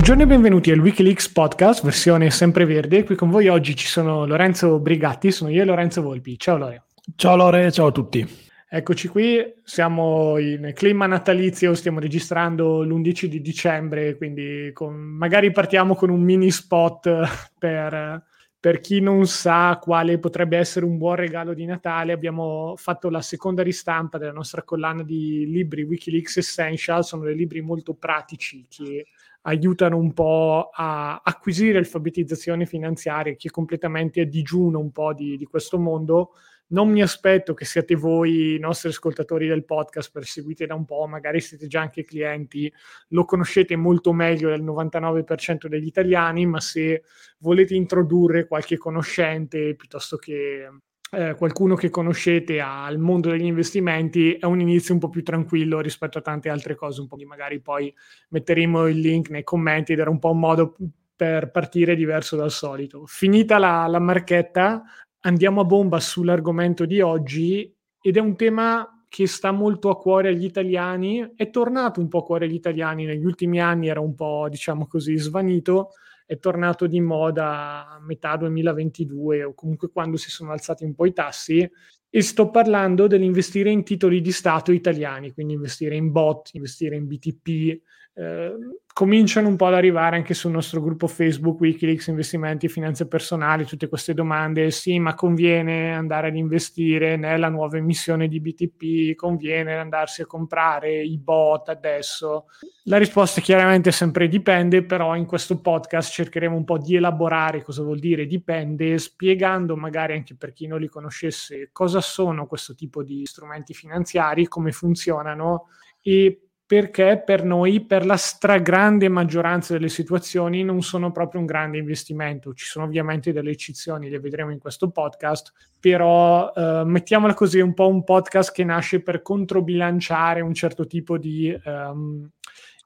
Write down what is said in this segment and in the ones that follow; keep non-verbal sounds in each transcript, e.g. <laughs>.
Buongiorno e benvenuti al Wikileaks podcast, versione sempreverde. Qui con voi oggi ci sono Lorenzo Brigatti, sono io e Lorenzo Volpi. Ciao Lore. Ciao Lore, ciao a tutti. Eccoci qui, siamo in clima natalizio, stiamo registrando l'11 di dicembre, quindi con, magari partiamo con un mini spot per, per chi non sa quale potrebbe essere un buon regalo di Natale. Abbiamo fatto la seconda ristampa della nostra collana di libri Wikileaks Essential, sono dei libri molto pratici che aiutano un po' a acquisire alfabetizzazione finanziaria, chi è completamente a digiuno un po' di, di questo mondo. Non mi aspetto che siate voi i nostri ascoltatori del podcast, per seguite da un po', magari siete già anche clienti, lo conoscete molto meglio del 99% degli italiani, ma se volete introdurre qualche conoscente piuttosto che eh, qualcuno che conoscete al mondo degli investimenti è un inizio un po' più tranquillo rispetto a tante altre cose, un po' magari poi metteremo il link nei commenti ed era un po' un modo per partire diverso dal solito. Finita la, la marchetta, andiamo a bomba sull'argomento di oggi ed è un tema che sta molto a cuore agli italiani, è tornato un po' a cuore agli italiani negli ultimi anni, era un po' diciamo così svanito, è tornato di moda a metà 2022 o comunque quando si sono alzati un po' i tassi. E sto parlando dell'investire in titoli di Stato italiani, quindi investire in bot, investire in BTP, eh, cominciano un po' ad arrivare anche sul nostro gruppo Facebook Wikileaks Investimenti e Finanze Personali tutte queste domande, sì ma conviene andare ad investire nella nuova emissione di BTP, conviene andarsi a comprare i bot adesso? La risposta chiaramente sempre dipende, però in questo podcast cercheremo un po' di elaborare cosa vuol dire dipende, spiegando magari anche per chi non li conoscesse cosa sono questo tipo di strumenti finanziari, come funzionano e perché per noi, per la stragrande maggioranza delle situazioni, non sono proprio un grande investimento. Ci sono ovviamente delle eccezioni, le vedremo in questo podcast, però eh, mettiamola così, un po' un podcast che nasce per controbilanciare un certo tipo di um,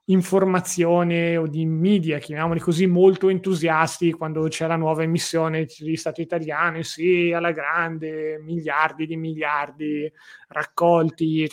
informazione o di media, chiamiamoli così, molto entusiasti quando c'è la nuova emissione di Stato italiano, sì, alla grande, miliardi di miliardi raccolti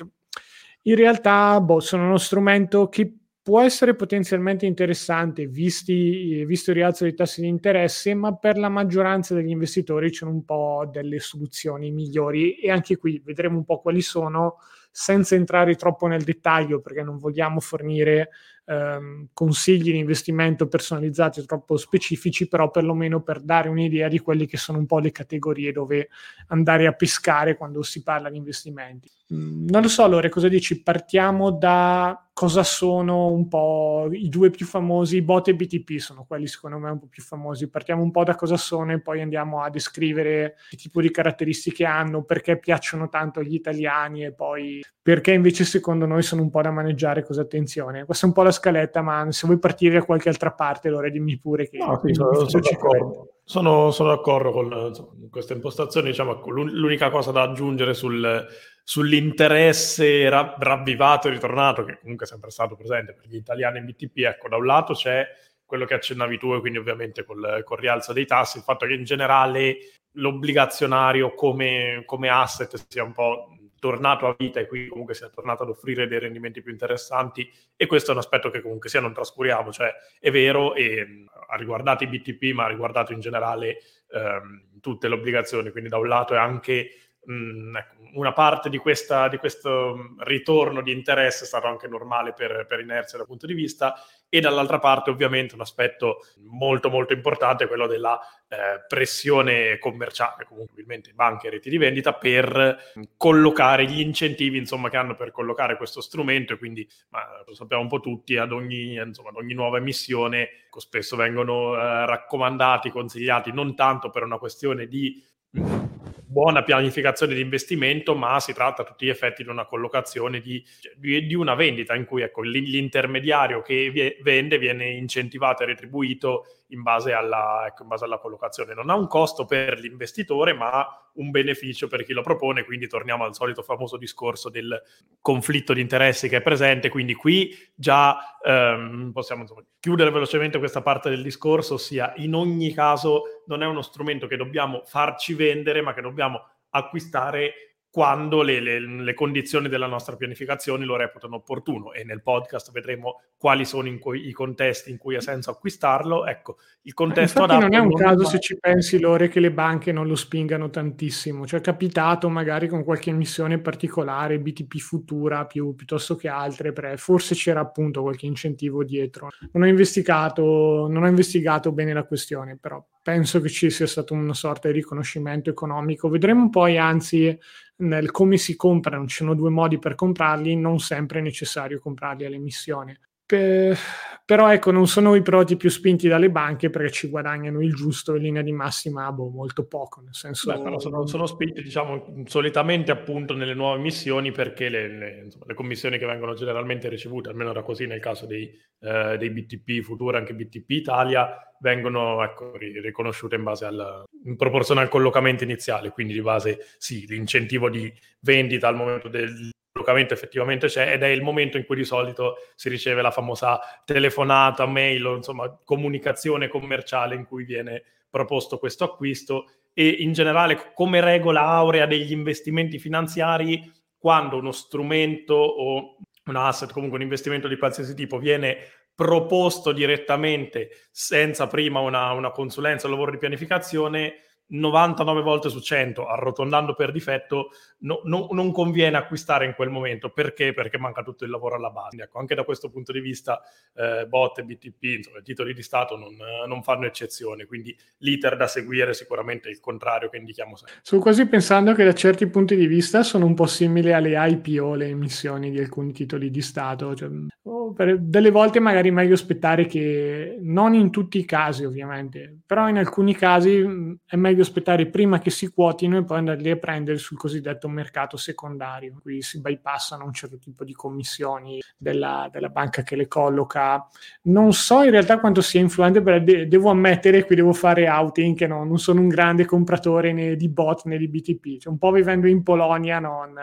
in realtà boh, sono uno strumento che può essere potenzialmente interessante visti, visto il rialzo dei tassi di interesse, ma per la maggioranza degli investitori c'è un po' delle soluzioni migliori e anche qui vedremo un po' quali sono senza entrare troppo nel dettaglio perché non vogliamo fornire ehm, consigli di investimento personalizzati troppo specifici, però perlomeno per dare un'idea di quelle che sono un po' le categorie dove andare a pescare quando si parla di investimenti. Mm, non lo so, allora cosa dici? Partiamo da cosa sono un po' i due più famosi, bot e BTP sono quelli secondo me un po' più famosi. Partiamo un po' da cosa sono e poi andiamo a descrivere che tipo di caratteristiche hanno, perché piacciono tanto agli italiani e poi perché invece secondo noi sono un po' da maneggiare, cosa attenzione. Questa è un po' la scaletta, ma se vuoi partire da qualche altra parte, allora dimmi pure che... No, sì, sono, sono, d'accordo. Sono, sono, d'accordo con insomma, questa impostazione. Diciamo, l'unica cosa da aggiungere sul, sull'interesse ra- ravvivato e ritornato, che comunque è sempre stato presente per gli italiani in BTP, ecco, da un lato c'è quello che accennavi tu, e quindi ovviamente col, col rialzo dei tassi, il fatto che in generale l'obbligazionario come, come asset sia un po' tornato a vita e quindi comunque sia tornato ad offrire dei rendimenti più interessanti e questo è un aspetto che comunque sia non trascuriamo, cioè è vero e ha riguardato i BTP ma ha riguardato in generale ehm, tutte le obbligazioni, quindi da un lato è anche una parte di, questa, di, questo mm, ritorno di interesse stato anche normale per, per, inerzia dal punto di vista e dall'altra parte ovviamente un aspetto molto molto importante è quello della eh, pressione commerciale, comunque ovviamente banche e reti di vendita per collocare gli incentivi insomma, che hanno per collocare questo strumento e quindi lo sappiamo un po' tutti ad ogni, insomma, ad ogni nuova emissione spesso vengono eh, raccomandati, consigliati non tanto per una questione di buona pianificazione di investimento, ma si tratta a tutti gli effetti di una collocazione di, di, una vendita in cui ecco, l'intermediario che vende viene incentivato e retribuito in base, alla, ecco, in base alla collocazione. Non ha un costo per l'investitore, ma un beneficio per chi lo propone, quindi torniamo al solito famoso discorso del conflitto di interessi che è presente, quindi qui già ehm, possiamo insomma, chiudere velocemente questa parte del discorso, ossia in ogni caso non è uno strumento che dobbiamo farci vendere, ma che dobbiamo acquistare quando le, le, le, condizioni della nostra pianificazione lo reputano opportuno e nel podcast vedremo quali sono cui, i contesti in cui ha senso acquistarlo. Ecco, il contesto adatto... non è un non caso, se ci pensi, Lore, che le banche non lo spingano tantissimo. Cioè è capitato magari con qualche emissione particolare, BTP Futura più, piuttosto che altre, pre, forse c'era appunto qualche incentivo dietro. Non ho investigato, non ho investigato bene la questione, però penso che ci sia stato una sorta di riconoscimento economico. Vedremo poi, anzi, nel come si comprano, ci sono due modi per comprarli, non sempre è necessario comprarli all'emissione. Per, però ecco, non sono i prodotti più spinti dalle banche perché ci guadagnano il giusto in linea di massima, boh, molto poco. Nel senso... Beh, sono, sono, spinti, diciamo, solitamente appunto nelle nuove missioni perché le, le, insomma, le, commissioni che vengono generalmente ricevute, almeno era così nel caso dei, eh, dei BTP Futura, anche BTP Italia, vengono ecco, riconosciute in base al in proporzione al collocamento iniziale, quindi di base sì, l'incentivo di vendita al momento del collocamento effettivamente c'è ed è il momento in cui di solito si riceve la famosa telefonata, mail o insomma comunicazione commerciale in cui viene proposto questo acquisto. E in generale come regola aurea degli investimenti finanziari quando uno strumento o un asset, comunque un investimento di qualsiasi tipo viene proposto direttamente senza prima una, una consulenza o lavoro di pianificazione 99 volte su 100, arrotondando per difetto, no, no, non conviene acquistare in quel momento. Perché? Perché manca tutto il lavoro alla base. Ecco, anche da questo punto di vista, eh, bot e BTP, insomma, titoli di Stato non, non, fanno eccezione. Quindi l'iter da seguire è sicuramente il contrario che indichiamo sempre. Sto quasi pensando che da certi punti di vista sono un po' simili alle IPO, le emissioni di alcuni titoli di Stato. Cioè, oh, per, delle volte magari è meglio aspettare che, non in tutti i casi ovviamente, però in alcuni casi mm, è meglio aspettare prima che si quotino e poi andarli a prendere sul cosiddetto mercato secondario. Qui si bypassano un certo tipo di commissioni della, della banca che le colloca. Non so in realtà quanto sia influente, però de- devo ammettere, qui devo fare outing, che no, non sono un grande compratore né di bot né di BTP. Cioè, un po' vivendo in Polonia non,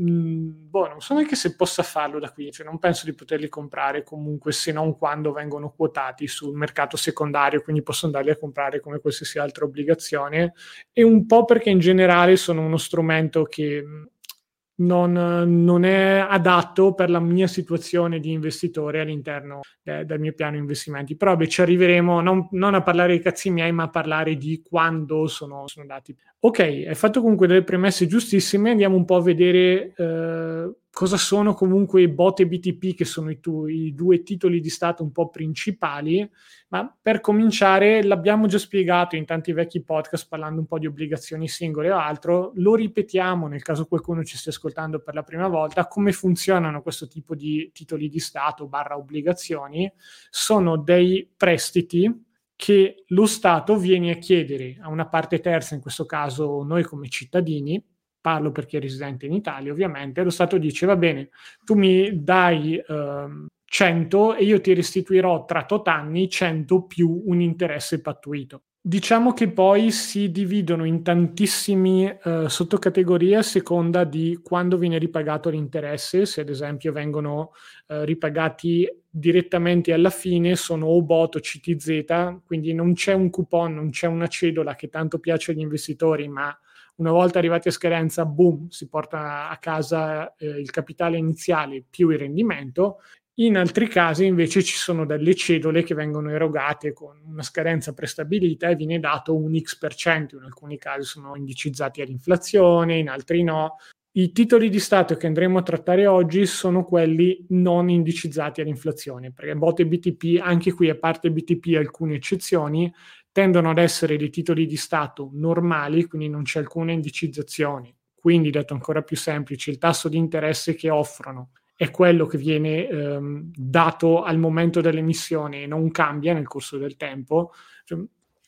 Mm, boh, non so neanche se possa farlo da qui, cioè non penso di poterli comprare comunque se non quando vengono quotati sul mercato secondario, quindi posso andarli a comprare come qualsiasi altra obbligazione. E un po' perché in generale sono uno strumento che non, non, è adatto per la mia situazione di investitore all'interno de, del mio piano investimenti. Però beh, ci arriveremo non, non, a parlare dei cazzi miei, ma a parlare di quando sono, sono dati. Ok, hai fatto comunque delle premesse giustissime, andiamo un po' a vedere eh, cosa sono comunque i bot e BTP, che sono i, tu, i due titoli di Stato un po' principali, ma per cominciare l'abbiamo già spiegato in tanti vecchi podcast parlando un po' di obbligazioni singole o altro, lo ripetiamo nel caso qualcuno ci stia ascoltando per la prima volta, come funzionano questo tipo di titoli di Stato barra obbligazioni, sono dei prestiti che lo Stato viene a chiedere a una parte terza, in questo caso noi come cittadini, parlo perché è residente in Italia ovviamente, lo Stato dice va bene, tu mi dai eh, 100 e io ti restituirò tra tot anni 100 più un interesse pattuito. Diciamo che poi si dividono in tantissime uh, sottocategorie a seconda di quando viene ripagato l'interesse, se ad esempio vengono uh, ripagati direttamente alla fine, sono o BOT o CTZ, quindi non c'è un coupon, non c'è una cedola che tanto piace agli investitori, ma una volta arrivati a scadenza, boom, si porta a casa eh, il capitale iniziale più il rendimento. In altri casi invece ci sono delle cedole che vengono erogate con una scadenza prestabilita e viene dato un X%, in alcuni casi sono indicizzati all'inflazione, in altri no. I titoli di Stato che andremo a trattare oggi sono quelli non indicizzati all'inflazione, perché BOT e BTP, anche qui a parte BTP alcune eccezioni, tendono ad essere dei titoli di Stato normali, quindi non c'è alcuna indicizzazione. Quindi, detto ancora più semplice, il tasso di interesse che offrono è quello che viene ehm, dato al momento dell'emissione e non cambia nel corso del tempo. Cioè,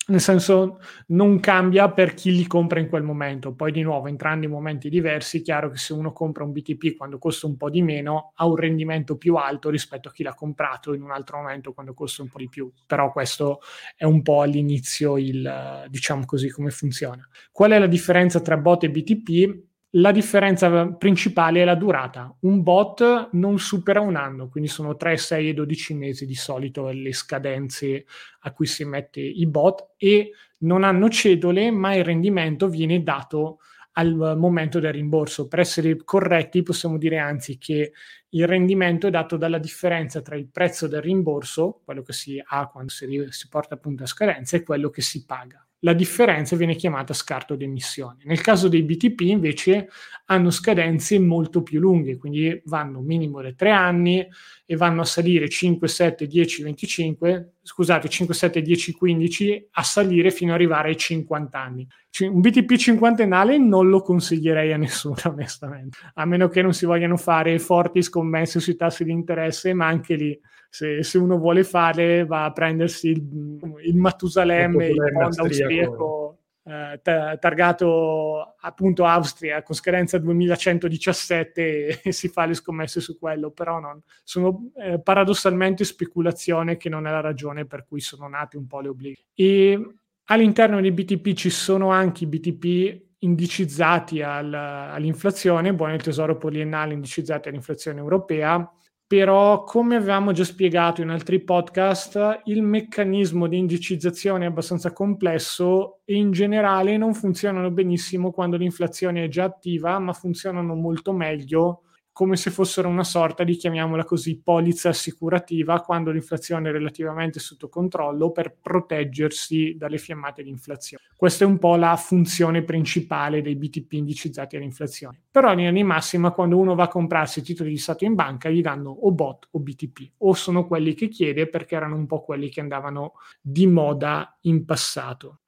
nel senso non cambia per chi li compra in quel momento. Poi di nuovo, entrando in momenti diversi, è chiaro che se uno compra un BTP quando costa un po' di meno, ha un rendimento più alto rispetto a chi l'ha comprato in un altro momento quando costa un po' di più. Però questo è un po' all'inizio il, diciamo così, come funziona. Qual è la differenza tra bot e BTP? La differenza principale è la durata. Un bot non supera un anno, quindi sono 3, 6 e 12 mesi di solito le scadenze a cui si mette i bot e non hanno cedole, ma il rendimento viene dato al momento del rimborso. Per essere corretti possiamo dire anzi che il rendimento è dato dalla differenza tra il prezzo del rimborso, quello che si ha quando si, si porta appunto a scadenza, e quello che si paga. La differenza viene chiamata scarto di emissioni. Nel caso dei BTP invece hanno scadenze molto più lunghe, quindi vanno minimo da 3 anni e vanno a salire 5, 7, 10, 25, scusate, 5, 7, 10, 15, a salire fino ad arrivare ai 50 anni. Un BTP cinquantennale non lo consiglierei a nessuno, <laughs> onestamente, a meno che non si vogliano fare forti scommesse sui tassi di interesse, ma anche lì se, se, uno vuole fare va a prendersi il, il Matusalemme, il bond austriaco eh, targato appunto Austria con scadenza 2117 e, <laughs> e, si fa le scommesse su quello, però non, sono eh, paradossalmente speculazione che non è la ragione per cui sono nate un po' le obbligazioni. all'interno dei BTP ci sono anche i BTP indicizzati al, all'inflazione, buoni il tesoro poliennale indicizzati all'inflazione europea, però come avevamo già spiegato in altri podcast, il meccanismo di indicizzazione è abbastanza complesso e in generale non funzionano benissimo quando l'inflazione è già attiva, ma funzionano molto meglio come se fossero una sorta di, chiamiamola così, polizza assicurativa quando l'inflazione è relativamente sotto controllo per proteggersi dalle fiammate di inflazione. Questa è un po' la funzione principale dei BTP indicizzati all'inflazione. Però in linea massima quando uno va a comprarsi titoli di Stato in banca gli danno o BOT o BTP o sono quelli che chiede perché erano un po' quelli che andavano di moda in passato.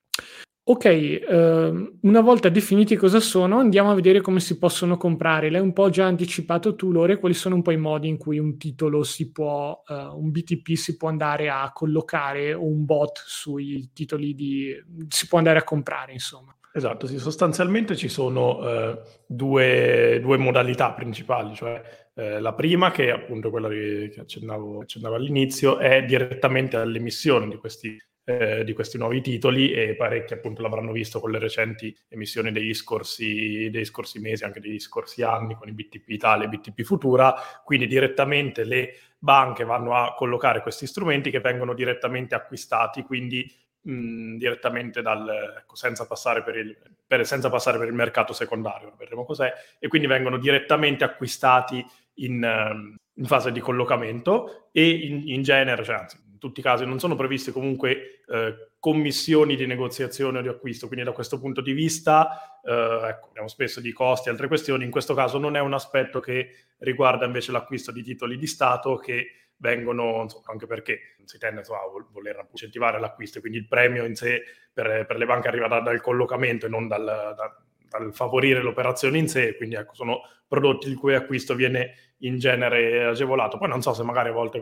Ok, ehm, una volta definiti cosa sono, andiamo a vedere come si possono comprare. L'hai un po' già anticipato tu, Lore, quali sono un po' i modi in cui un titolo si può, uh, un BTP si può andare a collocare o un bot sui titoli di... si può andare a comprare, insomma. Esatto, sì, sostanzialmente ci sono uh, due, due, modalità principali, cioè uh, la prima, che è appunto quella che accennavo, accennavo all'inizio, è direttamente all'emissione di questi eh, di questi nuovi titoli e parecchi appunto l'avranno visto con le recenti emissioni degli scorsi, dei scorsi mesi, anche degli scorsi anni con i BTP Italia e BTP Futura, quindi direttamente le banche vanno a collocare questi strumenti che vengono direttamente acquistati, quindi mh, direttamente dal, ecco, senza, passare per il, per, senza passare per il mercato secondario, vedremo cos'è, e quindi vengono direttamente acquistati in, in fase di collocamento e in, in genere, cioè, anzi, in tutti i casi non sono previste comunque eh, commissioni di negoziazione o di acquisto, quindi da questo punto di vista eh, ecco, parliamo spesso di costi e altre questioni, in questo caso non è un aspetto che riguarda invece l'acquisto di titoli di Stato che vengono, insomma, anche perché si tende insomma, a voler incentivare l'acquisto, quindi il premio in sé per, per le banche arriva da, dal collocamento e non dal, da, dal favorire l'operazione in sé, quindi ecco, sono prodotti il cui acquisto viene in genere agevolato. Poi non so se magari a volte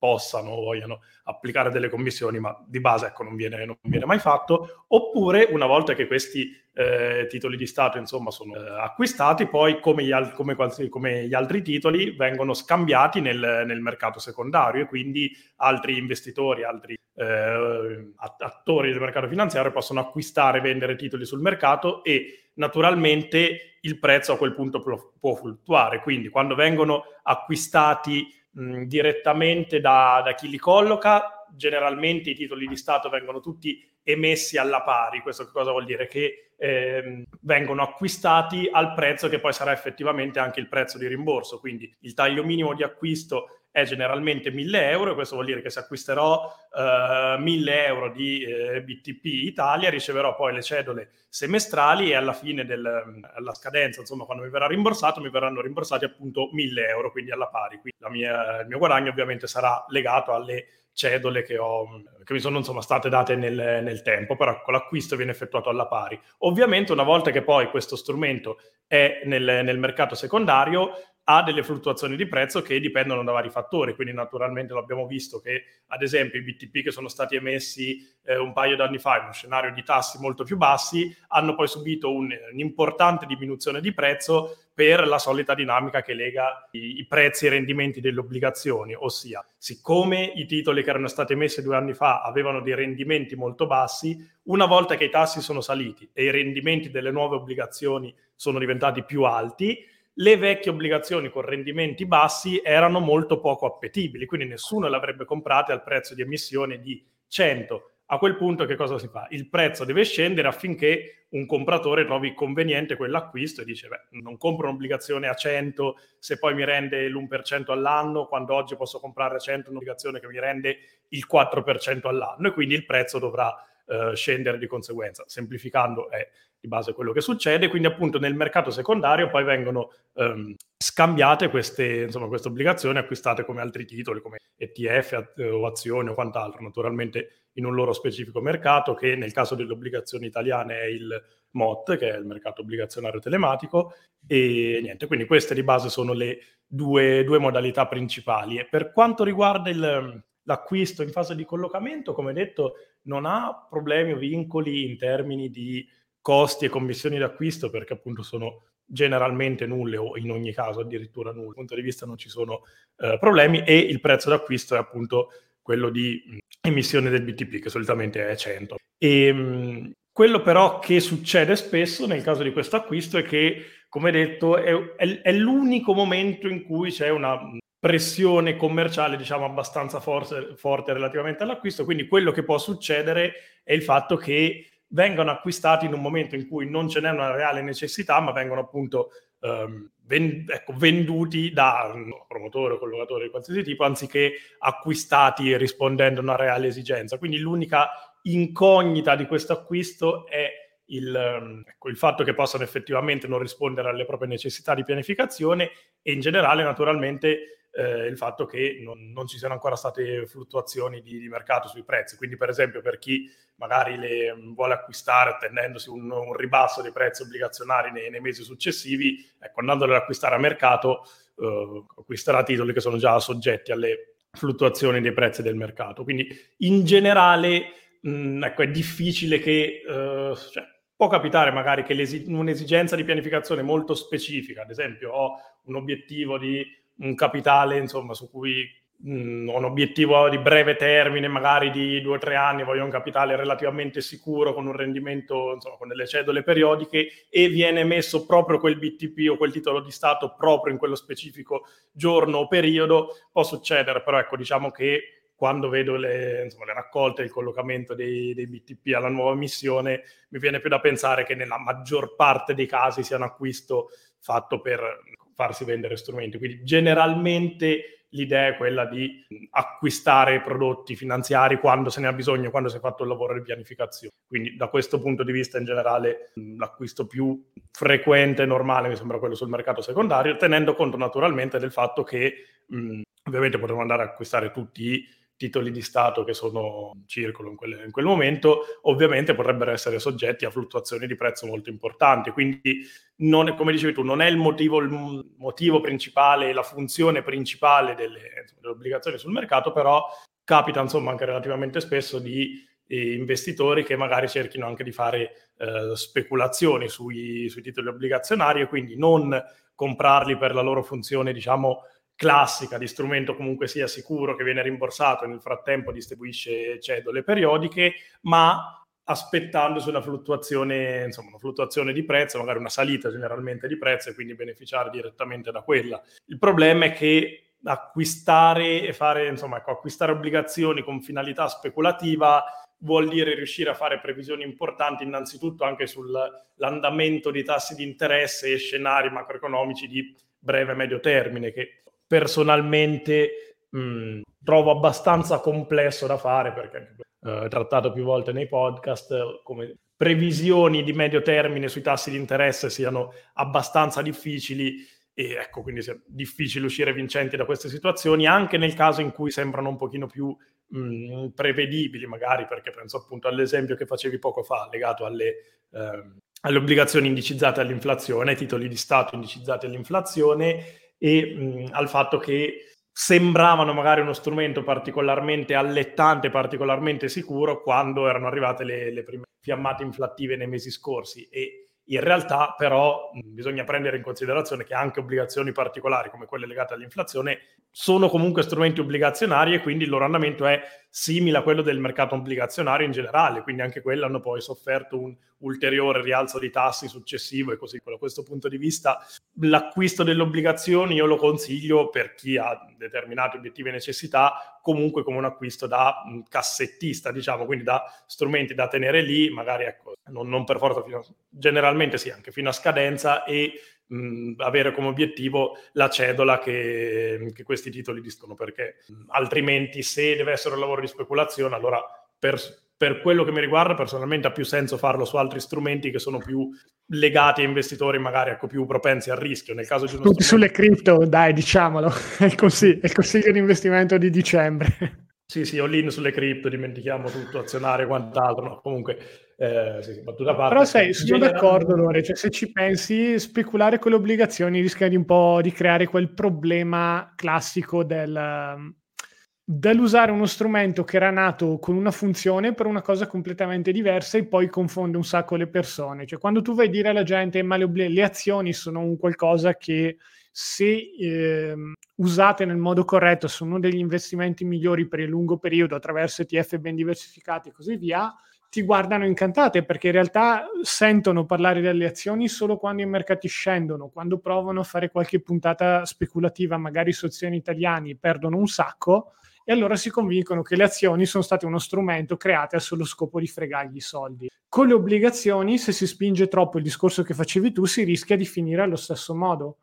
possano o vogliano applicare delle commissioni, ma di base ecco, non, viene, non viene mai fatto. Oppure una volta che questi eh, titoli di Stato insomma, sono eh, acquistati, poi come gli, al- come, quals- come gli, altri titoli vengono scambiati nel, nel, mercato secondario e quindi altri investitori, altri eh, attori del mercato finanziario possono acquistare e vendere titoli sul mercato e naturalmente il prezzo a quel punto può fluttuare. Quindi quando vengono acquistati mh, direttamente da, da chi li colloca. Generalmente i titoli di Stato vengono tutti emessi alla pari. Questo cosa vuol dire? Che eh, vengono acquistati al prezzo che poi sarà effettivamente anche il prezzo di rimborso. Quindi il taglio minimo di acquisto è generalmente 1000 euro, questo vuol dire che se acquisterò eh, 1000 euro di eh, BTP Italia riceverò poi le cedole semestrali e alla fine della scadenza, insomma quando mi verrà rimborsato, mi verranno rimborsati appunto 1000 euro, quindi alla pari. Quindi mia, il mio guadagno ovviamente sarà legato alle cedole che, ho, che mi sono insomma, state date nel, nel, tempo, però con l'acquisto viene effettuato alla pari. Ovviamente una volta che poi questo strumento è nel, nel mercato secondario, ha delle fluttuazioni di prezzo che dipendono da vari fattori, quindi naturalmente lo abbiamo visto che ad esempio i BTP che sono stati emessi eh, un paio d'anni fa in uno scenario di tassi molto più bassi hanno poi subito un, un'importante diminuzione di prezzo per la solita dinamica che lega i, i prezzi e i rendimenti delle obbligazioni, ossia siccome i titoli che erano stati emessi due anni fa avevano dei rendimenti molto bassi, una volta che i tassi sono saliti e i rendimenti delle nuove obbligazioni sono diventati più alti, le vecchie obbligazioni con rendimenti bassi erano molto poco appetibili, quindi nessuno le avrebbe comprate al prezzo di emissione di 100 a quel punto che cosa si fa? Il prezzo deve scendere affinché un compratore trovi conveniente quell'acquisto e dice, beh, non compro un'obbligazione a 100 se poi mi rende l'1% all'anno, quando oggi posso comprare a 100 un'obbligazione che mi rende il 4% all'anno e quindi il prezzo dovrà eh, scendere di conseguenza. Semplificando è di base quello che succede, quindi appunto nel mercato secondario poi vengono ehm, scambiate queste, insomma, queste obbligazioni acquistate come altri titoli, come ETF o azioni o quant'altro, naturalmente in un loro specifico mercato, che nel caso delle obbligazioni italiane è il MOT, che è il mercato obbligazionario telematico, e niente, quindi queste di base sono le due, due modalità principali. E per quanto riguarda il, l'acquisto in fase di collocamento, come detto, non ha problemi o vincoli in termini di costi e commissioni d'acquisto perché appunto sono generalmente nulle o in ogni caso addirittura nulle. Dal punto di vista non ci sono eh, problemi e il prezzo d'acquisto è appunto quello di emissione del BTP che solitamente è 100. E, mh, quello però che succede spesso nel caso di questo acquisto è che, come detto, è, è, è l'unico momento in cui c'è una pressione commerciale, diciamo, abbastanza forte, forte relativamente all'acquisto. Quindi quello che può succedere è il fatto che vengano acquistati in un momento in cui non ce n'è una reale necessità, ma vengono appunto um, ven- ecco, venduti da un promotore o collocatore di qualsiasi tipo, anziché acquistati rispondendo a una reale esigenza. Quindi l'unica incognita di questo acquisto è il, ehm, ecco, il, fatto che possano effettivamente non rispondere alle proprie necessità di pianificazione e in generale naturalmente eh, il fatto che non, non, ci siano ancora state fluttuazioni di, di, mercato sui prezzi. Quindi, per esempio, per chi magari le mm, vuole acquistare attendendosi un, un ribasso dei prezzi obbligazionari nei, nei, mesi successivi, ecco, andandole ad acquistare a mercato, eh, acquisterà titoli che sono già soggetti alle fluttuazioni dei prezzi del mercato. Quindi, in generale, mh, mm, ecco, è difficile che... Eh, cioè, può capitare magari che un'esigenza di pianificazione molto specifica, ad esempio ho un obiettivo di un capitale insomma, su cui mh, mm, ho un obiettivo di breve termine, magari di due o tre anni, voglio un capitale relativamente sicuro con un rendimento, insomma, con delle cedole periodiche e viene messo proprio quel BTP o quel titolo di Stato proprio in quello specifico giorno o periodo, può succedere, però ecco, diciamo che quando vedo le, insomma, le raccolte e il collocamento dei, dei, BTP alla nuova missione, mi viene più da pensare che nella maggior parte dei casi sia un acquisto fatto per farsi vendere strumenti. Quindi generalmente l'idea è quella di acquistare prodotti finanziari quando se ne ha bisogno, quando si è fatto il lavoro di pianificazione. Quindi da questo punto di vista in generale l'acquisto più frequente e normale mi sembra quello sul mercato secondario, tenendo conto naturalmente del fatto che mh, ovviamente potremmo andare a acquistare tutti i titoli di Stato che sono in circolo in quel, in quel, momento, ovviamente potrebbero essere soggetti a fluttuazioni di prezzo molto importanti. Quindi, non, come dicevi tu, non è il motivo, il motivo principale, la funzione principale delle, delle, obbligazioni sul mercato, però capita insomma anche relativamente spesso di eh, investitori che magari cerchino anche di fare eh, speculazioni sui, sui titoli obbligazionari e quindi non comprarli per la loro funzione, diciamo, classica di strumento comunque sia sicuro che viene rimborsato e nel frattempo distribuisce cedole periodiche, ma aspettandosi una fluttuazione, insomma, una fluttuazione di prezzo, magari una salita generalmente di prezzo e quindi beneficiare direttamente da quella. Il problema è che acquistare e fare, insomma, ecco, acquistare obbligazioni con finalità speculativa vuol dire riuscire a fare previsioni importanti innanzitutto anche sull'andamento dei tassi di interesse e scenari macroeconomici di breve e medio termine che personalmente mh, trovo abbastanza complesso da fare perché eh, trattato più volte nei podcast come previsioni di medio termine sui tassi di interesse siano abbastanza difficili e ecco quindi sia difficile uscire vincenti da queste situazioni anche nel caso in cui sembrano un pochino più mh, prevedibili magari perché penso appunto all'esempio che facevi poco fa legato alle, eh, alle obbligazioni indicizzate all'inflazione, ai titoli di Stato indicizzati all'inflazione e mh, al fatto che sembravano magari uno strumento particolarmente allettante, particolarmente sicuro quando erano arrivate le, le prime fiammate inflattive nei mesi scorsi. E in realtà però mh, bisogna prendere in considerazione che anche obbligazioni particolari come quelle legate all'inflazione sono comunque strumenti obbligazionari e quindi il loro andamento è simile a quello del mercato obbligazionario in generale, quindi anche quello hanno poi sofferto un ulteriore rialzo di tassi successivo e così. Da questo punto di vista l'acquisto delle obbligazioni io lo consiglio per chi ha determinati obiettivi e necessità, comunque come un acquisto da cassettista, diciamo, quindi da strumenti da tenere lì, magari ecco, non, non per forza, fino a, generalmente sì, anche fino a scadenza e mh, avere come obiettivo la cedola che, che questi titoli dicono, perché mh, altrimenti se deve essere un lavoro di speculazione, allora per, per quello che mi riguarda personalmente ha più senso farlo su altri strumenti che sono più legati a investitori magari ecco, più propensi al rischio. Nel caso di uno strumento... sulle cripto, dai, diciamolo, <laughs> è il, consiglio, è il consiglio di investimento di dicembre. Sì, sì, all in sulle cripto, dimentichiamo tutto, azionario e quant'altro. No, comunque, eh, sì, sì, battuta parte. Però sai, sono generale... d'accordo, Lore, cioè, se ci pensi, speculare con le obbligazioni rischia di un po' di creare quel problema classico del, dall'usare uno strumento che era nato con una funzione per una cosa completamente diversa e poi confonde un sacco le persone. Cioè, quando tu vai a dire alla gente, ma le, le azioni sono un qualcosa che se eh, usate nel modo corretto sono uno degli investimenti migliori per il lungo periodo attraverso ETF ben diversificati e così via, ti guardano incantate perché in realtà sentono parlare delle azioni solo quando i mercati scendono, quando provano a fare qualche puntata speculativa, magari su azioni italiane, perdono un sacco e allora si convincono che le azioni sono state uno strumento creato solo scopo di fregargli i soldi. Con le obbligazioni, se si spinge troppo il discorso che facevi tu, si rischia di finire allo stesso modo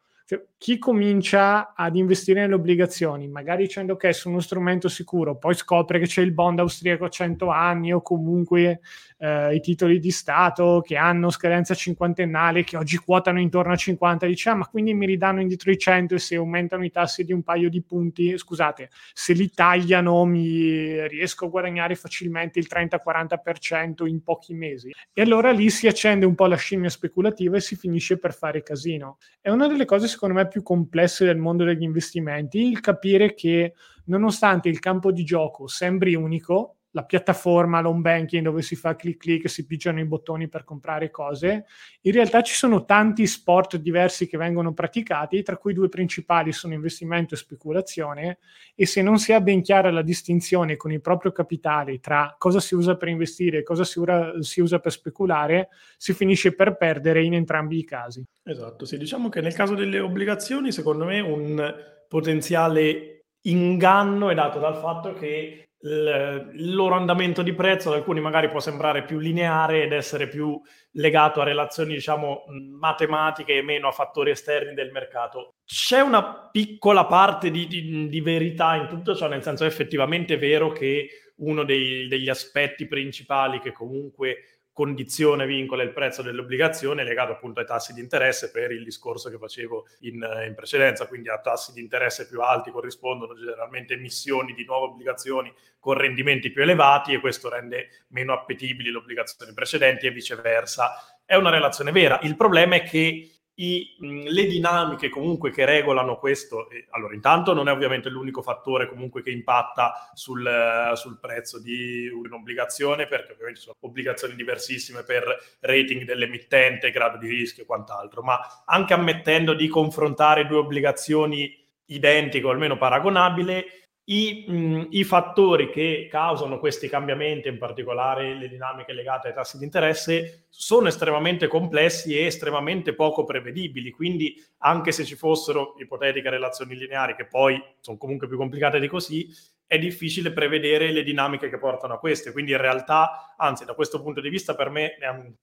chi comincia ad investire nelle obbligazioni, magari dicendo che è su uno strumento sicuro, poi scopre che c'è il bond austriaco a 100 anni o comunque eh, i titoli di Stato che hanno scadenza cinquantennale, che oggi quotano intorno a 50, dice, ah, ma quindi mi ridanno indietro i 100 e se aumentano i tassi di un paio di punti, scusate, se li tagliano mi riesco a guadagnare facilmente il 30-40% in pochi mesi. E allora lì si accende un po' la scimmia speculativa e si finisce per fare casino. È una delle cose secondo me più complesse del mondo degli investimenti, il capire che nonostante il campo di gioco sembri unico, la piattaforma, l'home banking dove si fa clic clic, si pigiano i bottoni per comprare cose, in realtà ci sono tanti sport diversi che vengono praticati, tra cui due principali sono investimento e speculazione. E se non si ha ben chiara la distinzione con il proprio capitale tra cosa si usa per investire e cosa si, ura, si usa per speculare, si finisce per perdere in entrambi i casi. Esatto, sì, diciamo che nel caso delle obbligazioni, secondo me un potenziale inganno è dato dal fatto che il loro andamento di prezzo ad alcuni magari può sembrare più lineare ed essere più legato a relazioni diciamo matematiche e meno a fattori esterni del mercato. C'è una piccola parte di, di, di verità in tutto ciò, nel senso è effettivamente vero che uno dei, degli aspetti principali che comunque condizione vincola il prezzo dell'obbligazione legato appunto ai tassi di interesse per il discorso che facevo in, in, precedenza, quindi a tassi di interesse più alti corrispondono generalmente emissioni di nuove obbligazioni con rendimenti più elevati e questo rende meno appetibili le obbligazioni precedenti e viceversa. È una relazione vera. Il problema è che i, le dinamiche comunque che regolano questo, eh, allora intanto non è ovviamente l'unico fattore comunque che impatta sul, sul prezzo di un'obbligazione, perché ovviamente sono obbligazioni diversissime per rating dell'emittente, grado di rischio e quant'altro, ma anche ammettendo di confrontare due obbligazioni identiche o almeno paragonabili, i, mh, I, fattori che causano questi cambiamenti, in particolare le dinamiche legate ai tassi di interesse, sono estremamente complessi e estremamente poco prevedibili. Quindi, anche se ci fossero ipotetiche relazioni lineari, che poi sono comunque più complicate di così, è difficile prevedere le dinamiche che portano a queste. Quindi, in realtà, anzi, da questo punto di vista, per me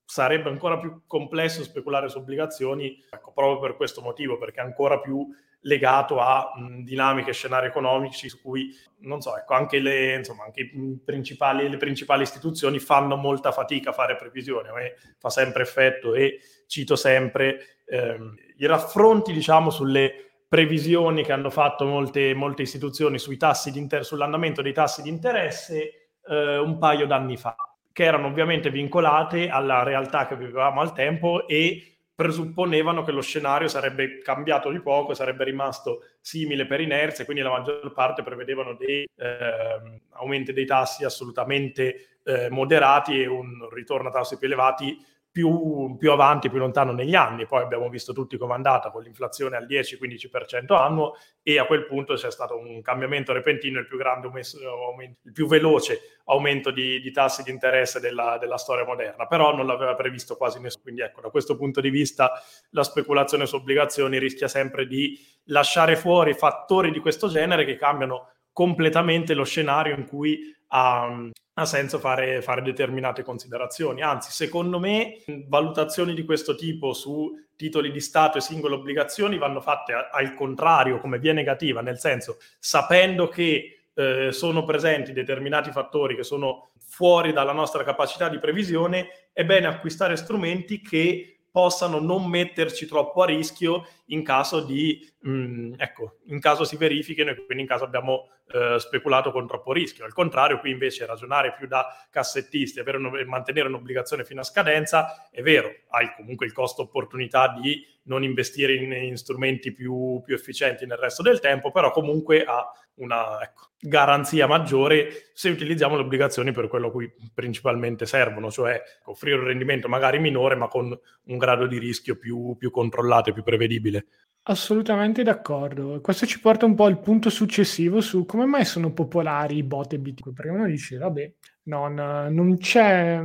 sarebbe ancora più complesso speculare su obbligazioni, ecco, proprio per questo motivo, perché è ancora più legato a mh, dinamiche, scenari economici su cui, non so, ecco, anche, le, insomma, anche principali, le principali istituzioni fanno molta fatica a fare previsioni. A me fa sempre effetto e cito sempre ehm, i raffronti, diciamo, sulle previsioni che hanno fatto molte, molte istituzioni sui tassi di inter- sull'andamento dei tassi di interesse eh, un paio d'anni fa, che erano ovviamente vincolate alla realtà che vivevamo al tempo e presupponevano che lo scenario sarebbe cambiato di poco, sarebbe rimasto simile per inerzia, quindi la maggior parte prevedevano dei eh, aumenti dei tassi assolutamente eh, moderati e un ritorno a tassi più elevati più, più, avanti, più lontano negli anni. Poi abbiamo visto tutti com'è andata con l'inflazione al 10-15% annuo e a quel punto c'è stato un cambiamento repentino, il più grande, il più veloce aumento di, di tassi di interesse della, della, storia moderna, però non l'aveva previsto quasi nessuno. Quindi ecco, da questo punto di vista la speculazione su obbligazioni rischia sempre di lasciare fuori fattori di questo genere che cambiano completamente lo scenario in cui ha, ha senso fare, fare, determinate considerazioni. Anzi, secondo me, valutazioni di questo tipo su titoli di Stato e singole obbligazioni vanno fatte a, al contrario, come via negativa, nel senso, sapendo che eh, sono presenti determinati fattori che sono fuori dalla nostra capacità di previsione, è bene acquistare strumenti che possano non metterci troppo a rischio in caso di, mh, mm, ecco, in caso si verifichino e quindi in caso abbiamo eh, speculato con troppo rischio. Al contrario, qui invece ragionare più da cassettisti e mantenere un'obbligazione fino a scadenza è vero, hai comunque il costo opportunità di non investire in, in strumenti più, più, efficienti nel resto del tempo, però comunque ha una ecco, garanzia maggiore se utilizziamo le obbligazioni per quello cui principalmente servono, cioè offrire un rendimento magari minore ma con un grado di rischio più, più controllato e più prevedibile. Assolutamente d'accordo. Questo ci porta un po' al punto successivo su come mai sono popolari i bot e Bitcoin, perché uno dice, vabbè, non, non c'è...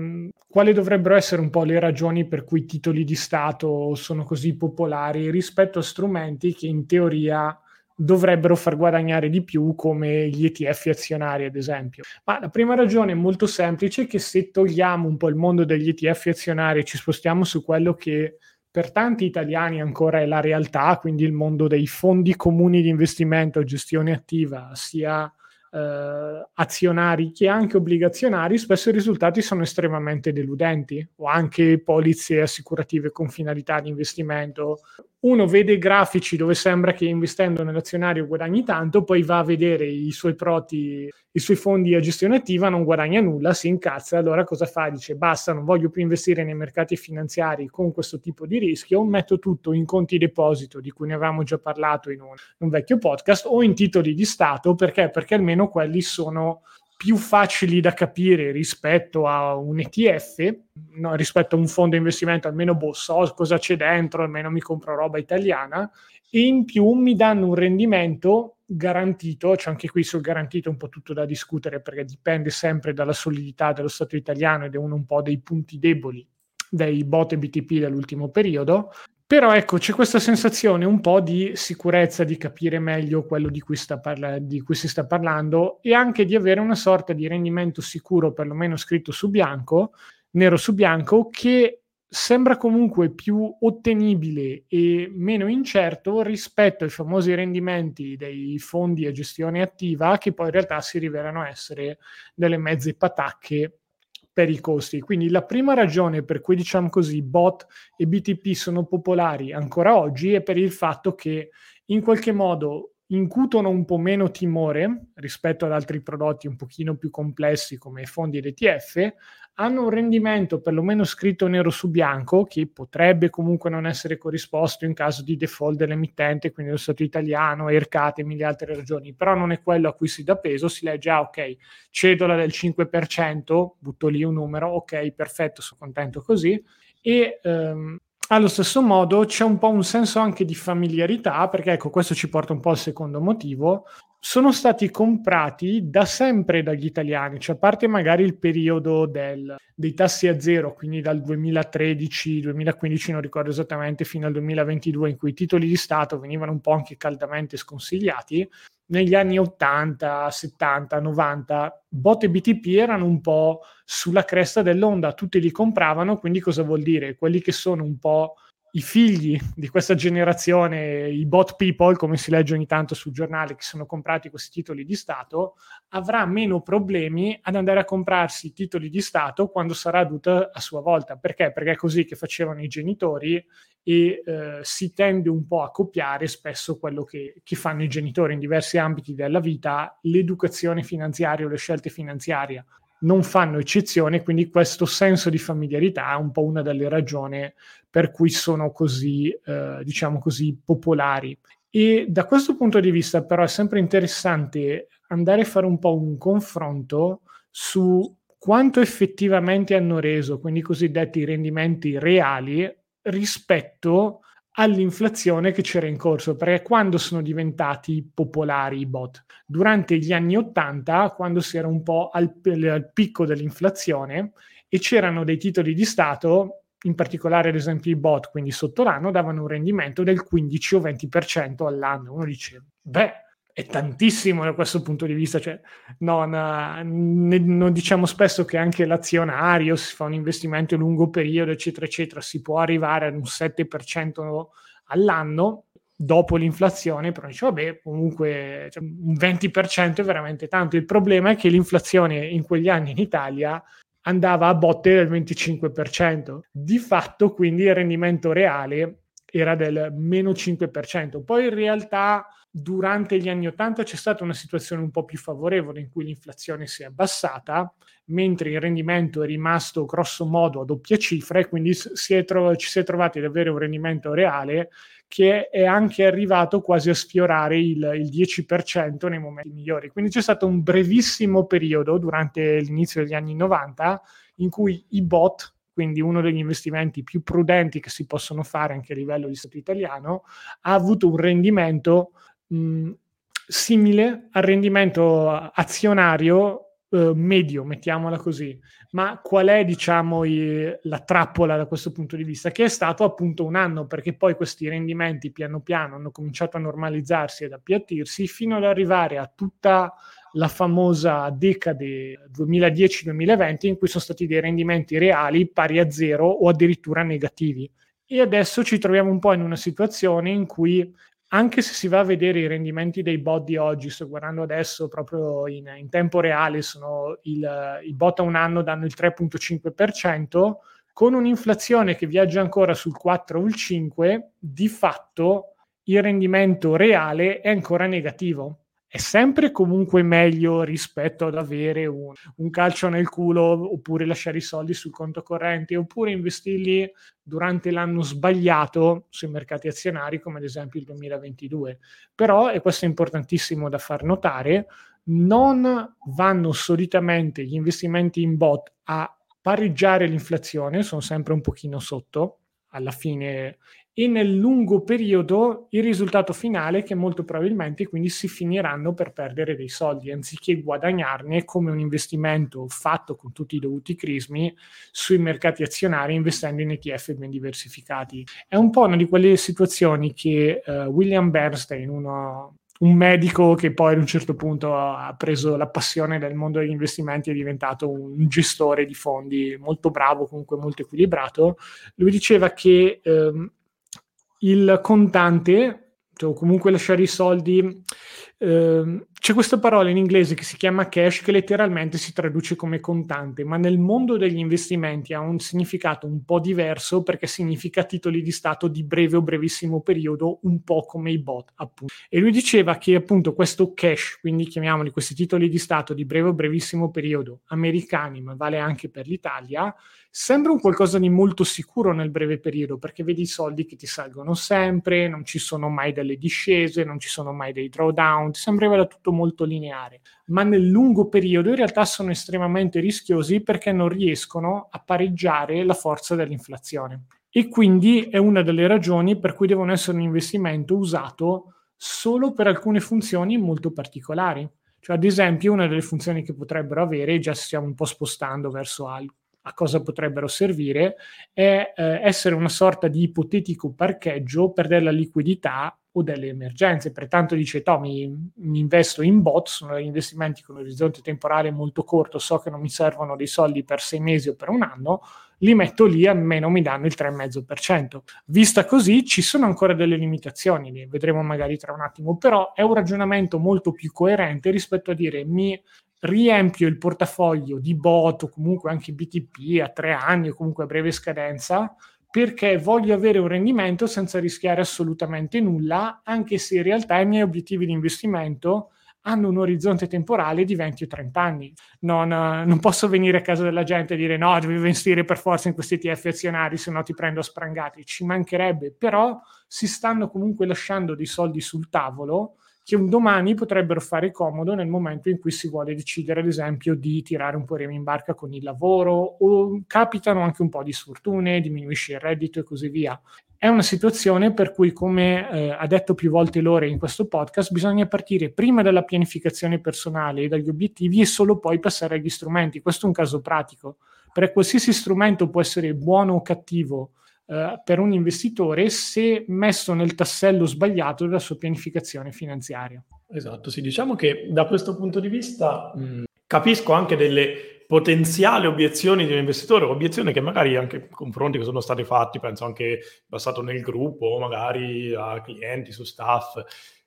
quali dovrebbero essere un po' le ragioni per cui i titoli di Stato sono così popolari rispetto a strumenti che in teoria dovrebbero far guadagnare di più come gli ETF azionari ad esempio. Ma la prima ragione è molto semplice che se togliamo un po' il mondo degli ETF azionari e ci spostiamo su quello che per tanti italiani ancora è la realtà, quindi il mondo dei fondi comuni di investimento, gestione attiva, sia eh, azionari che anche obbligazionari, spesso i risultati sono estremamente deludenti o anche polizze assicurative con finalità di investimento. Uno vede grafici dove sembra che investendo nell'azionario guadagni tanto, poi va a vedere i suoi proti, i suoi fondi a gestione attiva, non guadagna nulla, si incazza, allora cosa fa? Dice basta, non voglio più investire nei mercati finanziari con questo tipo di rischio, metto tutto in conti deposito, di cui ne avevamo già parlato in un, un vecchio podcast, o in titoli di Stato, perché? Perché almeno quelli sono più facili da capire rispetto a un ETF, no, rispetto a un fondo investimento, almeno boh, so cosa c'è dentro, almeno mi compro roba italiana, e in più mi danno un rendimento garantito, c'è anche qui sul garantito un po' tutto da discutere perché dipende sempre dalla solidità dello Stato italiano ed è uno un po' dei punti deboli dei bot e BTP dell'ultimo periodo, però ecco, c'è questa sensazione un po' di sicurezza, di capire meglio quello di cui, parla- di cui, si sta parlando e anche di avere una sorta di rendimento sicuro, perlomeno scritto su bianco, nero su bianco, che sembra comunque più ottenibile e meno incerto rispetto ai famosi rendimenti dei fondi a gestione attiva, che poi in realtà si rivelano essere delle mezze patacche per i costi. Quindi la prima ragione per cui diciamo così bot e BTP sono popolari ancora oggi è per il fatto che in qualche modo incutono un po' meno timore rispetto ad altri prodotti un pochino più complessi come fondi ed ETF, hanno un rendimento perlomeno scritto nero su bianco che potrebbe comunque non essere corrisposto in caso di default dell'emittente, quindi lo Stato italiano, ERCAT e mille altre ragioni, però non è quello a cui si dà peso, si legge, ah ok, cedola del 5%, butto lì un numero, ok, perfetto, sono contento così, e ehm, allo stesso modo c'è un po' un senso anche di familiarità, perché ecco, questo ci porta un po' al secondo motivo. Sono stati comprati da sempre dagli italiani, cioè a parte magari il periodo del, dei tassi a zero, quindi dal 2013-2015, non ricordo esattamente, fino al 2022, in cui i titoli di Stato venivano un po' anche caldamente sconsigliati, negli anni 80, 70, 90, bot e BTP erano un po' sulla cresta dell'onda, tutti li compravano, quindi cosa vuol dire? Quelli che sono un po' i figli di questa generazione, i bot people, come si legge ogni tanto sul giornale, che sono comprati questi titoli di Stato, avrà meno problemi ad andare a comprarsi i titoli di Stato quando sarà aduta a sua volta. Perché? Perché è così che facevano i genitori e eh, si tende un po' a copiare spesso quello che, che, fanno i genitori in diversi ambiti della vita, l'educazione finanziaria o le scelte finanziarie non fanno eccezione, quindi questo senso di familiarità è un po' una delle ragioni per cui sono così, eh, diciamo così, popolari. E da questo punto di vista però è sempre interessante andare a fare un po' un confronto su quanto effettivamente hanno reso, quindi i cosiddetti rendimenti reali, rispetto all'inflazione che c'era in corso, perché quando sono diventati popolari i bot? Durante gli anni 80, quando si era un po' al, al picco dell'inflazione e c'erano dei titoli di Stato, in particolare ad esempio i bot, quindi sotto l'anno, davano un rendimento del 15 o 20% all'anno. Uno dice, beh, è tantissimo da questo punto di vista. Cioè, non, ne, non diciamo spesso che anche l'azionario, si fa un investimento a lungo periodo, eccetera, eccetera, si può arrivare ad un 7% all'anno dopo l'inflazione, però dice, vabbè, comunque cioè, un 20% è veramente tanto. Il problema è che l'inflazione in quegli anni in Italia andava a botte del 25%. Di fatto, quindi, il rendimento reale era del meno 5%. Poi in realtà durante gli anni 80 c'è stata una situazione un po' più favorevole in cui l'inflazione si è abbassata, mentre il rendimento è rimasto grosso modo a doppia cifra e quindi si è ci si è trovati ad avere un rendimento reale che è anche arrivato quasi a sfiorare il, il 10% nei momenti migliori. Quindi c'è stato un brevissimo periodo durante l'inizio degli anni 90 in cui i bot quindi uno degli investimenti più prudenti che si possono fare anche a livello di Stato italiano, ha avuto un rendimento mh, simile al rendimento azionario eh, medio, mettiamola così. Ma qual è, diciamo, i, la trappola da questo punto di vista? Che è stato appunto un anno, perché poi questi rendimenti piano piano hanno cominciato a normalizzarsi ed appiattirsi fino ad arrivare a tutta la famosa decade 2010-2020 in cui sono stati dei rendimenti reali pari a zero o addirittura negativi. E adesso ci troviamo un po' in una situazione in cui anche se si va a vedere i rendimenti dei bot di oggi, sto guardando adesso proprio in, in tempo reale, sono il, i bot a un anno danno il 3,5%, con un'inflazione che viaggia ancora sul 4 o il 5, di fatto il rendimento reale è ancora negativo è sempre comunque meglio rispetto ad avere un, un, calcio nel culo oppure lasciare i soldi sul conto corrente oppure investirli durante l'anno sbagliato sui mercati azionari come ad esempio il 2022. Però, e questo è importantissimo da far notare, non vanno solitamente gli investimenti in bot a pareggiare l'inflazione, sono sempre un pochino sotto, alla fine e nel lungo periodo il risultato finale è che molto probabilmente quindi si finiranno per perdere dei soldi anziché guadagnarne come un investimento fatto con tutti i dovuti crismi sui mercati azionari investendo in ETF ben diversificati. È un po' una di quelle situazioni che uh, William Bernstein, uno, un medico che poi ad un certo punto ha preso la passione del mondo degli investimenti è diventato un gestore di fondi molto bravo, comunque molto equilibrato, lui diceva che ehm, il contante, cioè, comunque lasciare i soldi Ehm, c'è questa parola in inglese che si chiama cash che letteralmente si traduce come contante, ma nel mondo degli investimenti ha un significato un po' diverso perché significa titoli di Stato di breve o brevissimo periodo, un po' come i bot, appunto. E lui diceva che appunto questo cash, quindi chiamiamoli questi titoli di Stato di breve o brevissimo periodo, americani, ma vale anche per l'Italia, sembra un qualcosa di molto sicuro nel breve periodo perché vedi i soldi che ti salgono sempre, non ci sono mai delle discese, non ci sono mai dei drawdown, sembrava tutto molto lineare, ma nel lungo periodo in realtà sono estremamente rischiosi perché non riescono a pareggiare la forza dell'inflazione. E quindi è una delle ragioni per cui devono essere un investimento usato solo per alcune funzioni molto particolari. Cioè, ad esempio, una delle funzioni che potrebbero avere, già stiamo un po' spostando verso altro, a cosa potrebbero servire, è eh, essere una sorta di ipotetico parcheggio per della liquidità o delle emergenze. Pertanto dice Tommy, mi investo in bot, sono investimenti con un orizzonte temporale molto corto, so che non mi servono dei soldi per sei mesi o per un anno, li metto lì, almeno mi danno il 3,5%. Vista così, ci sono ancora delle limitazioni, le vedremo magari tra un attimo, però è un ragionamento molto più coerente rispetto a dire mi riempio il portafoglio di bot o comunque anche BTP a tre anni o comunque a breve scadenza perché voglio avere un rendimento senza rischiare assolutamente nulla, anche se in realtà i miei obiettivi di investimento hanno un orizzonte temporale di 20 o 30 anni. Non, uh, non, posso venire a casa della gente e dire no, devi investire per forza in questi ETF azionari, se no ti prendo a sprangati. Ci mancherebbe, però si stanno comunque lasciando dei soldi sul tavolo che un domani potrebbero fare comodo nel momento in cui si vuole decidere, ad esempio, di tirare un po' remi in barca con il lavoro o capitano anche un po' di sfortune, diminuisce il reddito e così via. È una situazione per cui, come eh, ha detto più volte Lore in questo podcast, bisogna partire prima dalla pianificazione personale e dagli obiettivi e solo poi passare agli strumenti. Questo è un caso pratico, perché qualsiasi strumento può essere buono o cattivo eh, per un investitore se messo nel tassello sbagliato della sua pianificazione finanziaria. Esatto, sì, diciamo che da questo punto di vista mh, capisco anche delle potenziali obiezioni di un investitore, obiezioni che magari anche confronti che sono stati fatti, penso anche passato nel gruppo, magari a clienti, su staff,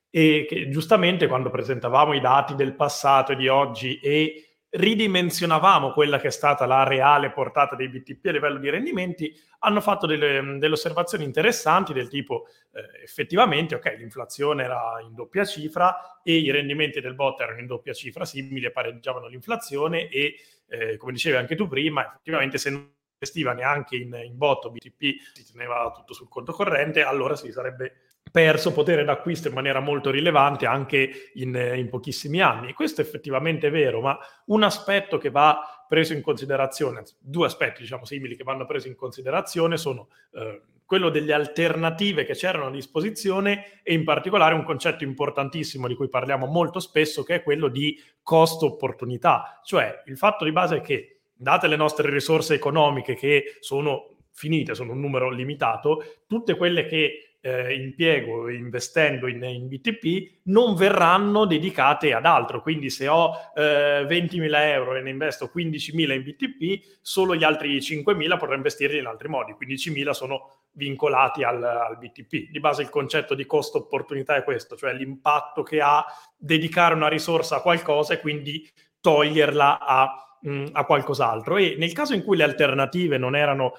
e che giustamente quando presentavamo i dati del passato e di oggi e ridimensionavamo quella che è stata la reale portata dei BTP a livello di rendimenti, hanno fatto delle, delle osservazioni interessanti del tipo eh, effettivamente, ok, l'inflazione era in doppia cifra e i rendimenti del bot erano in doppia cifra, simili, pareggiavano l'inflazione e, eh, come dicevi anche tu prima, effettivamente se non investiva neanche in, in bot o BTP, si teneva tutto sul conto corrente, allora si sarebbe perso potere d'acquisto in maniera molto rilevante anche in, in, pochissimi anni. Questo effettivamente è vero, ma un aspetto che va preso in considerazione, due aspetti diciamo simili che vanno presi in considerazione sono eh, quello delle alternative che c'erano a disposizione e in particolare un concetto importantissimo di cui parliamo molto spesso che è quello di costo-opportunità, cioè il fatto di base è che date le nostre risorse economiche che sono finite, sono un numero limitato, tutte quelle che eh, impiego investendo in, in, BTP non verranno dedicate ad altro. Quindi se ho eh, 20.000 euro e ne investo 15.000 in BTP, solo gli altri 5.000 potrò investirli in altri modi. 15.000 sono vincolati al, al, BTP. Di base il concetto di costo opportunità è questo, cioè l'impatto che ha dedicare una risorsa a qualcosa e quindi toglierla a, mm, a qualcos'altro. E nel caso in cui le alternative non erano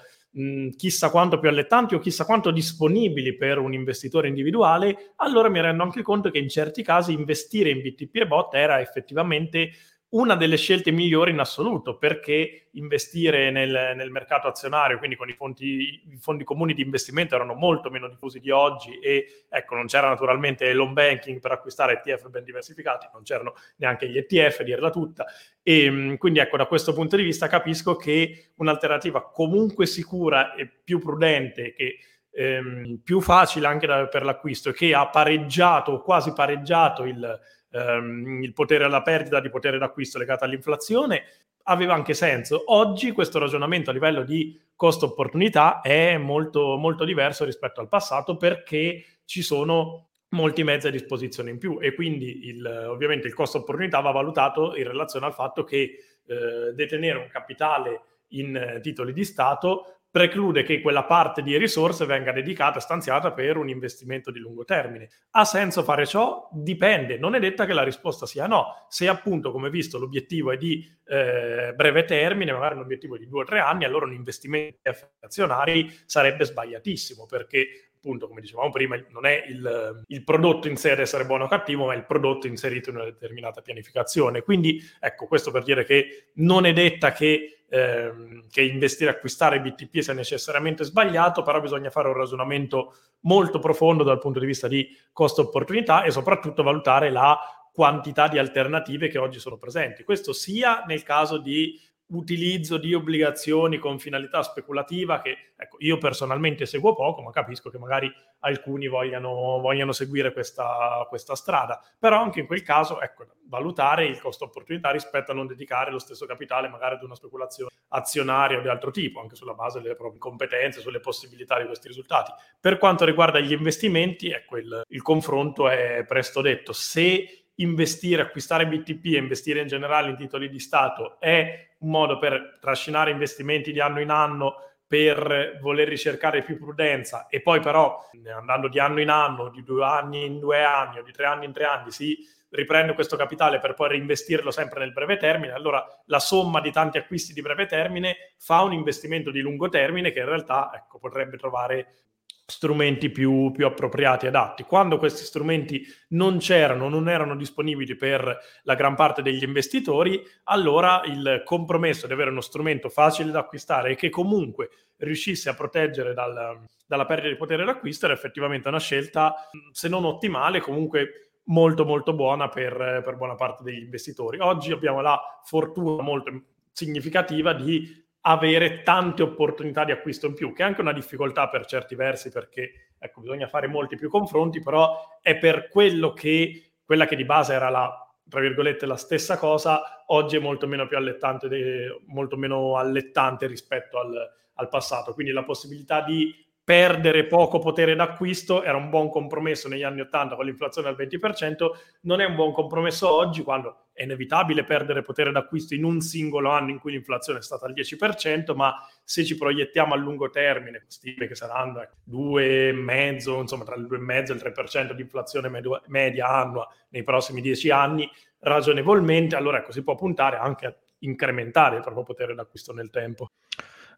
chissà quanto più allettanti o chissà quanto disponibili per un investitore individuale, allora mi rendo anche conto che in certi casi investire in BTP e bot era effettivamente una delle scelte migliori in assoluto, perché investire nel, nel mercato azionario, quindi con i fondi, i fondi, comuni di investimento, erano molto meno diffusi di oggi e ecco, non c'era naturalmente l'home banking per acquistare ETF ben diversificati, non c'erano neanche gli ETF, dirla tutta. E mm, quindi ecco, da questo punto di vista capisco che un'alternativa comunque sicura e più prudente, che ehm, più facile anche da, per l'acquisto e che ha pareggiato quasi pareggiato il ehm, il potere alla perdita di potere d'acquisto legato all'inflazione, aveva anche senso. Oggi questo ragionamento a livello di costo-opportunità è molto, molto diverso rispetto al passato perché ci sono molti mezzi a disposizione in più e quindi il, ovviamente il costo opportunità va valutato in relazione al fatto che eh, detenere un capitale in eh, titoli di Stato preclude che quella parte di risorse venga dedicata, stanziata per un investimento di lungo termine. Ha senso fare ciò? Dipende, non è detta che la risposta sia no. Se appunto, come visto, l'obiettivo è di eh, breve termine, magari un obiettivo di due o tre anni, allora un investimento azionari sarebbe sbagliatissimo perché appunto, come dicevamo prima, non è il, il, prodotto in sé ad essere buono o cattivo, ma è il prodotto inserito in una determinata pianificazione. Quindi, ecco, questo per dire che non è detta che, ehm, che investire, acquistare BTP sia necessariamente sbagliato, però bisogna fare un ragionamento molto profondo dal punto di vista di costo-opportunità e soprattutto valutare la quantità di alternative che oggi sono presenti. Questo sia nel caso di utilizzo di obbligazioni con finalità speculativa che ecco, io personalmente seguo poco, ma capisco che magari alcuni vogliano, vogliano seguire questa, questa, strada. Però anche in quel caso, ecco, valutare il costo opportunità rispetto a non dedicare lo stesso capitale magari ad una speculazione azionaria o di altro tipo, anche sulla base delle proprie competenze, sulle possibilità di questi risultati. Per quanto riguarda gli investimenti, ecco, il, il confronto è presto detto. Se investire, acquistare BTP e investire in generale in titoli di Stato è un modo per trascinare investimenti di anno in anno per voler ricercare più prudenza. E poi però andando di anno in anno, di due anni in due anni o di tre anni in tre anni si riprende questo capitale per poi reinvestirlo sempre nel breve termine, allora la somma di tanti acquisti di breve termine fa un investimento di lungo termine che in realtà ecco, potrebbe trovare strumenti più, più appropriati e adatti. Quando questi strumenti non c'erano, non erano disponibili per la gran parte degli investitori, allora il compromesso di avere uno strumento facile da acquistare e che comunque riuscisse a proteggere dal, dalla perdita di potere d'acquisto era effettivamente una scelta, se non ottimale, comunque molto molto buona per, per buona parte degli investitori. Oggi abbiamo la fortuna molto significativa di avere tante opportunità di acquisto in più, che è anche una difficoltà per certi versi perché ecco, bisogna fare molti più confronti, però è per quello che quella che di base era la tra virgolette la stessa cosa, oggi è molto meno più allettante, molto meno allettante rispetto al, al passato. Quindi la possibilità di perdere poco potere d'acquisto era un buon compromesso negli anni 80 con l'inflazione al 20%, non è un buon compromesso oggi quando è inevitabile perdere potere d'acquisto in un singolo anno in cui l'inflazione è stata al 10%, ma se ci proiettiamo a lungo termine, stime che saranno 2,5, insomma tra il 2,5 e il 3% di inflazione media annua nei prossimi 10 anni, ragionevolmente, allora ecco, si può puntare anche a incrementare il proprio potere d'acquisto nel tempo.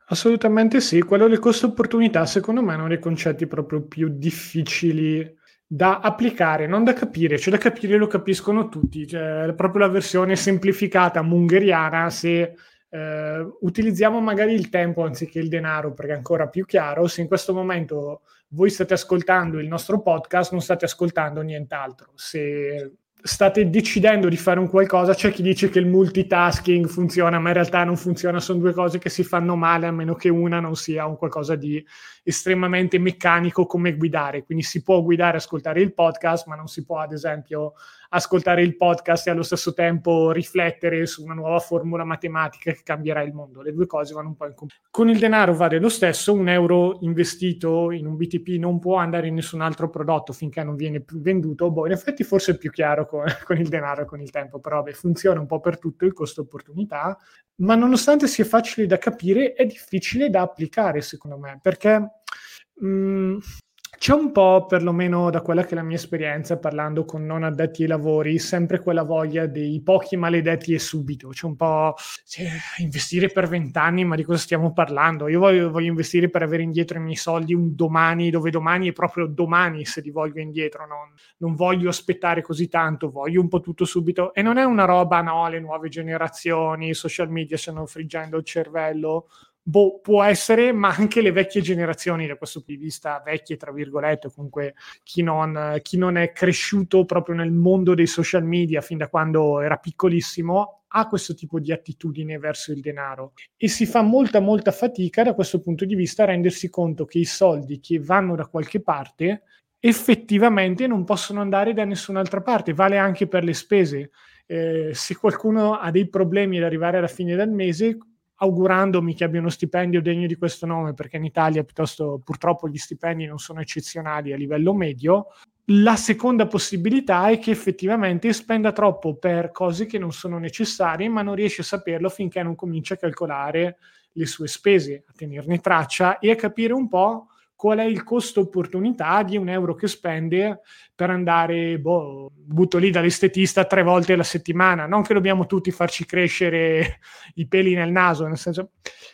Assolutamente sì, quello del costo opportunità secondo me è uno dei concetti proprio più difficili da applicare, non da capire, cioè da capire lo capiscono tutti, cioè proprio la versione semplificata mungheriana se eh, utilizziamo magari il tempo anziché il denaro perché è ancora più chiaro, se in questo momento voi state ascoltando il nostro podcast non state ascoltando nient'altro, se state decidendo di fare un qualcosa, c'è chi dice che il multitasking funziona, ma in realtà non funziona, sono due cose che si fanno male a meno che una non sia un qualcosa di estremamente meccanico come guidare. Quindi si può guidare ascoltare il podcast, ma non si può ad esempio ascoltare il podcast e allo stesso tempo riflettere su una nuova formula matematica che cambierà il mondo. Le due cose vanno un po' in comune. Con il denaro vale lo stesso, un euro investito in un BTP non può andare in nessun altro prodotto finché non viene più venduto. Boh, in effetti forse è più chiaro con, <laughs> con il denaro e con il tempo, però beh, funziona un po' per tutto il costo opportunità, ma nonostante sia facile da capire, è difficile da applicare secondo me, perché... Mm, c'è un po', perlomeno da quella che è la mia esperienza, parlando con non addetti ai lavori, sempre quella voglia dei pochi maledetti e subito. C'è un po' cioè, investire per vent'anni, ma di cosa stiamo parlando? Io voglio, voglio, investire per avere indietro i miei soldi un domani, dove domani è proprio domani se li voglio indietro. Non, non voglio aspettare così tanto, voglio un po' tutto subito. E non è una roba, no, le nuove generazioni, i social media stanno friggendo il cervello boh, può essere, ma anche le vecchie generazioni, da questo punto di vista, vecchie tra virgolette, comunque chi non, chi non è cresciuto proprio nel mondo dei social media fin da quando era piccolissimo, ha questo tipo di attitudine verso il denaro e si fa molta molta fatica da questo punto di vista a rendersi conto che i soldi che vanno da qualche parte effettivamente non possono andare da nessun'altra parte, vale anche per le spese. Eh, se qualcuno ha dei problemi ad arrivare alla fine del mese, augurandomi che abbia uno stipendio degno di questo nome, perché in Italia piuttosto purtroppo gli stipendi non sono eccezionali a livello medio, la seconda possibilità è che effettivamente spenda troppo per cose che non sono necessarie, ma non riesce a saperlo finché non comincia a calcolare le sue spese, a tenerne traccia e a capire un po' qual è il costo opportunità di un euro che spende per andare, boh, butto lì dall'estetista tre volte alla settimana. Non che dobbiamo tutti farci crescere i peli nel naso, nel senso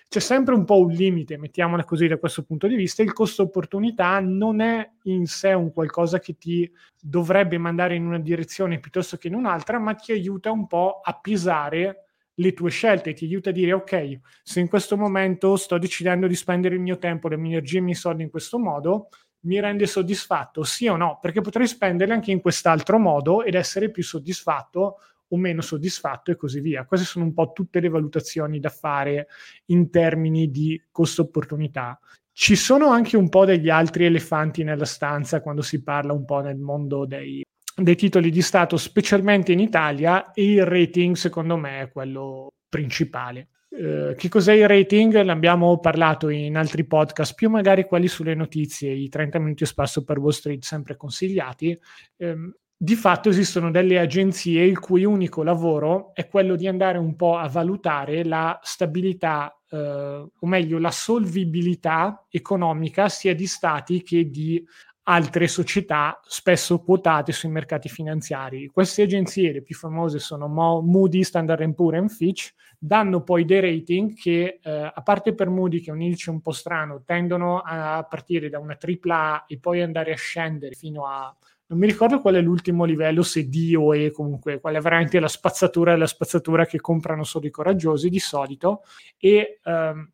c'è sempre un po' un limite, mettiamola così da questo punto di vista. Il costo opportunità non è in sé un qualcosa che ti dovrebbe mandare in una direzione piuttosto che in un'altra, ma ti aiuta un po' a pisare le tue scelte, ti aiuta a dire ok, se in questo momento sto decidendo di spendere il mio tempo, le mie energie e i miei soldi in questo modo, mi rende soddisfatto, sì o no? Perché potrei spenderli anche in quest'altro modo ed essere più soddisfatto o meno soddisfatto e così via. Queste sono un po' tutte le valutazioni da fare in termini di costo-opportunità. Ci sono anche un po' degli altri elefanti nella stanza quando si parla un po' nel mondo dei dei titoli di Stato, specialmente in Italia, e il rating secondo me è quello principale. Eh, che cos'è il rating? Ne abbiamo parlato in altri podcast, più magari quelli sulle notizie, i 30 minuti spasso per Wall Street, sempre consigliati. Eh, di fatto esistono delle agenzie il cui unico lavoro è quello di andare un po' a valutare la stabilità, eh, o meglio la solvibilità economica sia di stati che di altre società spesso quotate sui mercati finanziari. Queste agenzie, le più famose, sono Mo- Moody, Standard Poor's e Fitch, danno poi dei rating che, eh, a parte per Moody, che è un indice un po' strano, tendono a partire da una AAA e poi andare a scendere fino a... Non mi ricordo qual è l'ultimo livello, se D o E comunque, qual è veramente la spazzatura e la spazzatura che comprano solo i coraggiosi di solito. E ehm,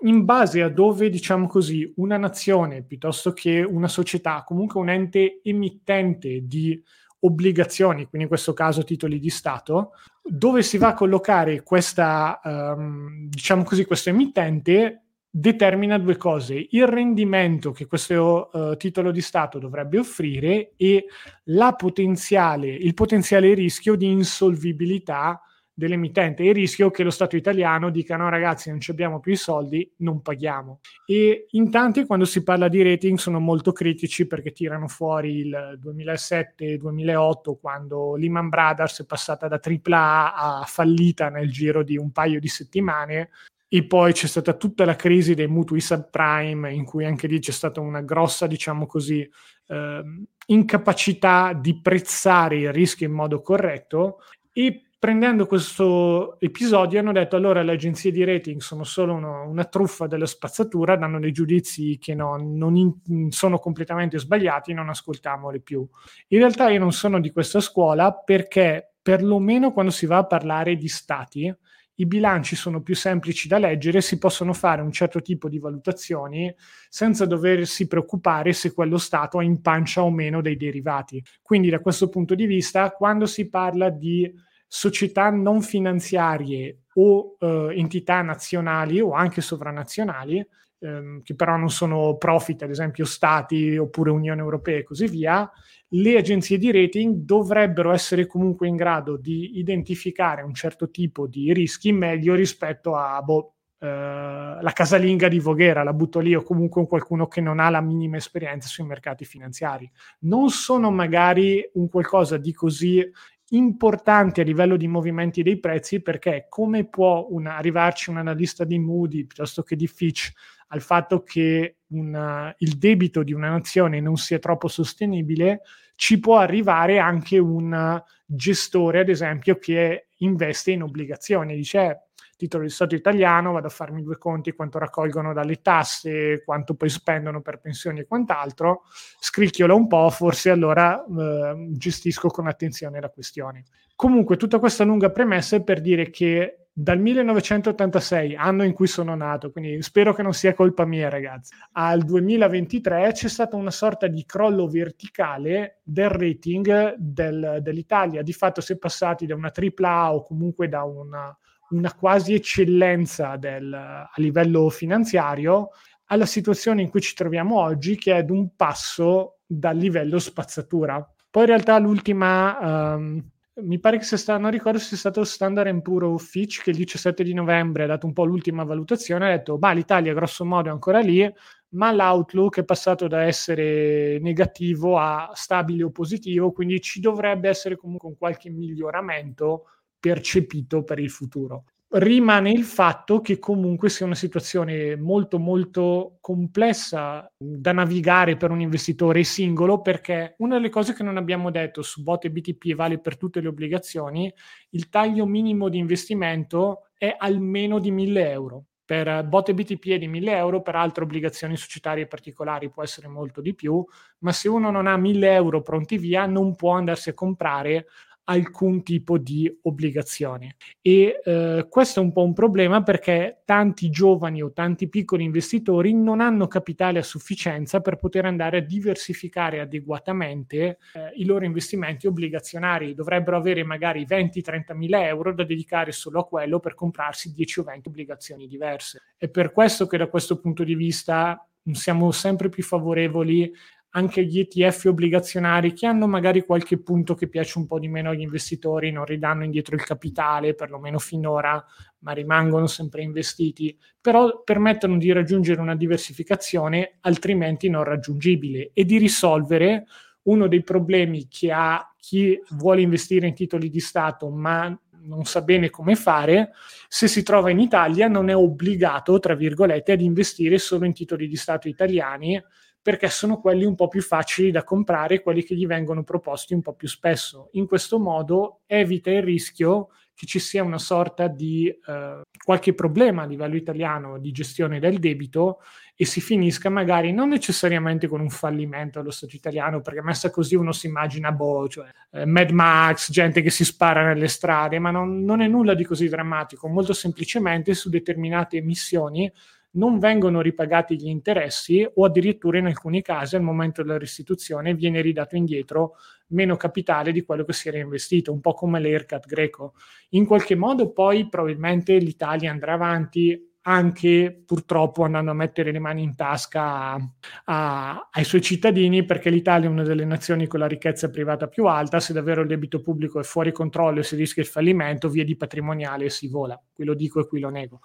in base a dove, diciamo così, una nazione piuttosto che una società, comunque un ente emittente di obbligazioni, quindi in questo caso titoli di Stato, dove si va a collocare questa, um, diciamo così, questo emittente determina due cose, il rendimento che questo uh, titolo di Stato dovrebbe offrire e potenziale, il potenziale rischio di insolvibilità dell'emittente e il rischio che lo Stato italiano dica no ragazzi non abbiamo più i soldi, non paghiamo. E in tanti quando si parla di rating sono molto critici perché tirano fuori il 2007-2008 quando Lehman Brothers è passata da AAA a fallita nel giro di un paio di settimane e poi c'è stata tutta la crisi dei mutui subprime in cui anche lì c'è stata una grossa, diciamo così, eh, incapacità di prezzare il rischio in modo corretto e prendendo questo episodio hanno detto allora le agenzie di rating sono solo uno, una truffa della spazzatura, danno dei giudizi che no, non in, sono completamente sbagliati, non ascoltiamoli più. In realtà io non sono di questa scuola perché perlomeno quando si va a parlare di stati, i bilanci sono più semplici da leggere, si possono fare un certo tipo di valutazioni senza doversi preoccupare se quello Stato ha in pancia o meno dei derivati. Quindi da questo punto di vista, quando si parla di società non finanziarie o eh, entità nazionali o anche sovranazionali, ehm, che però non sono profit, ad esempio stati oppure Unione Europea e così via, le agenzie di rating dovrebbero essere comunque in grado di identificare un certo tipo di rischi meglio rispetto a boh, eh, la casalinga di Voghera, la butto lì, o comunque qualcuno che non ha la minima esperienza sui mercati finanziari. Non sono magari un qualcosa di così importante a livello di movimenti dei prezzi perché come può una, arrivarci un analista di Moody piuttosto che di Fitch al fatto che una, il debito di una nazione non sia troppo sostenibile, ci può arrivare anche un gestore, ad esempio, che investe in obbligazioni. Dice, titolo di Stato italiano, vado a farmi due conti quanto raccolgono dalle tasse, quanto poi spendono per pensioni e quant'altro, scricchiola un po', forse allora eh, gestisco con attenzione la questione. Comunque, tutta questa lunga premessa è per dire che dal 1986, anno in cui sono nato, quindi spero che non sia colpa mia, ragazzi, al 2023 c'è stata una sorta di crollo verticale del rating del, dell'Italia. Di fatto si è passati da una AAA o comunque da una, una quasi eccellenza del, a livello finanziario alla situazione in cui ci troviamo oggi, che è ad un passo dal livello spazzatura. Poi in realtà l'ultima, um, mi pare che sia stato, non ricordo se sia stato Standard Poor's Fitch che il 17 di novembre ha dato un po' l'ultima valutazione, ha detto, ma l'Italia grosso modo è ancora lì, ma l'outlook è passato da essere negativo a stabile o positivo, quindi ci dovrebbe essere comunque un qualche miglioramento percepito per il futuro. Rimane il fatto che comunque sia una situazione molto molto complessa da navigare per un investitore singolo perché una delle cose che non abbiamo detto su bot e BTP vale per tutte le obbligazioni, il taglio minimo di investimento è almeno di 1000 euro. Per bot e BTP è di 1000 euro, per altre obbligazioni societarie particolari può essere molto di più, ma se uno non ha 1000 euro pronti via non può andarsi a comprare alcun tipo di obbligazione. E eh, questo è un po' un problema perché tanti giovani o tanti piccoli investitori non hanno capitale a sufficienza per poter andare a diversificare adeguatamente eh, i loro investimenti obbligazionari. Dovrebbero avere magari 20-30 mila euro da dedicare solo a quello per comprarsi 10 o 20 obbligazioni diverse. È per questo che da questo punto di vista siamo sempre più favorevoli anche gli ETF obbligazionari che hanno magari qualche punto che piace un po' di meno agli investitori, non ridanno indietro il capitale, perlomeno finora, ma rimangono sempre investiti, però permettono di raggiungere una diversificazione altrimenti non raggiungibile e di risolvere uno dei problemi che ha chi vuole investire in titoli di Stato ma non sa bene come fare, se si trova in Italia non è obbligato, tra virgolette, ad investire solo in titoli di Stato italiani perché sono quelli un po' più facili da comprare, quelli che gli vengono proposti un po' più spesso. In questo modo evita il rischio che ci sia una sorta di eh, qualche problema a livello italiano di gestione del debito e si finisca magari non necessariamente con un fallimento allo Stato italiano, perché messa così uno si immagina, boh, cioè eh, Mad Max, gente che si spara nelle strade, ma non, non è nulla di così drammatico, molto semplicemente su determinate emissioni non vengono ripagati gli interessi o addirittura in alcuni casi al momento della restituzione viene ridato indietro meno capitale di quello che si era investito, un po' come l'ERCAT greco. In qualche modo poi probabilmente l'Italia andrà avanti anche purtroppo andando a mettere le mani in tasca a, a, ai suoi cittadini perché l'Italia è una delle nazioni con la ricchezza privata più alta, se davvero il debito pubblico è fuori controllo e si rischia il fallimento, via di patrimoniale si vola, qui lo dico e qui lo nego.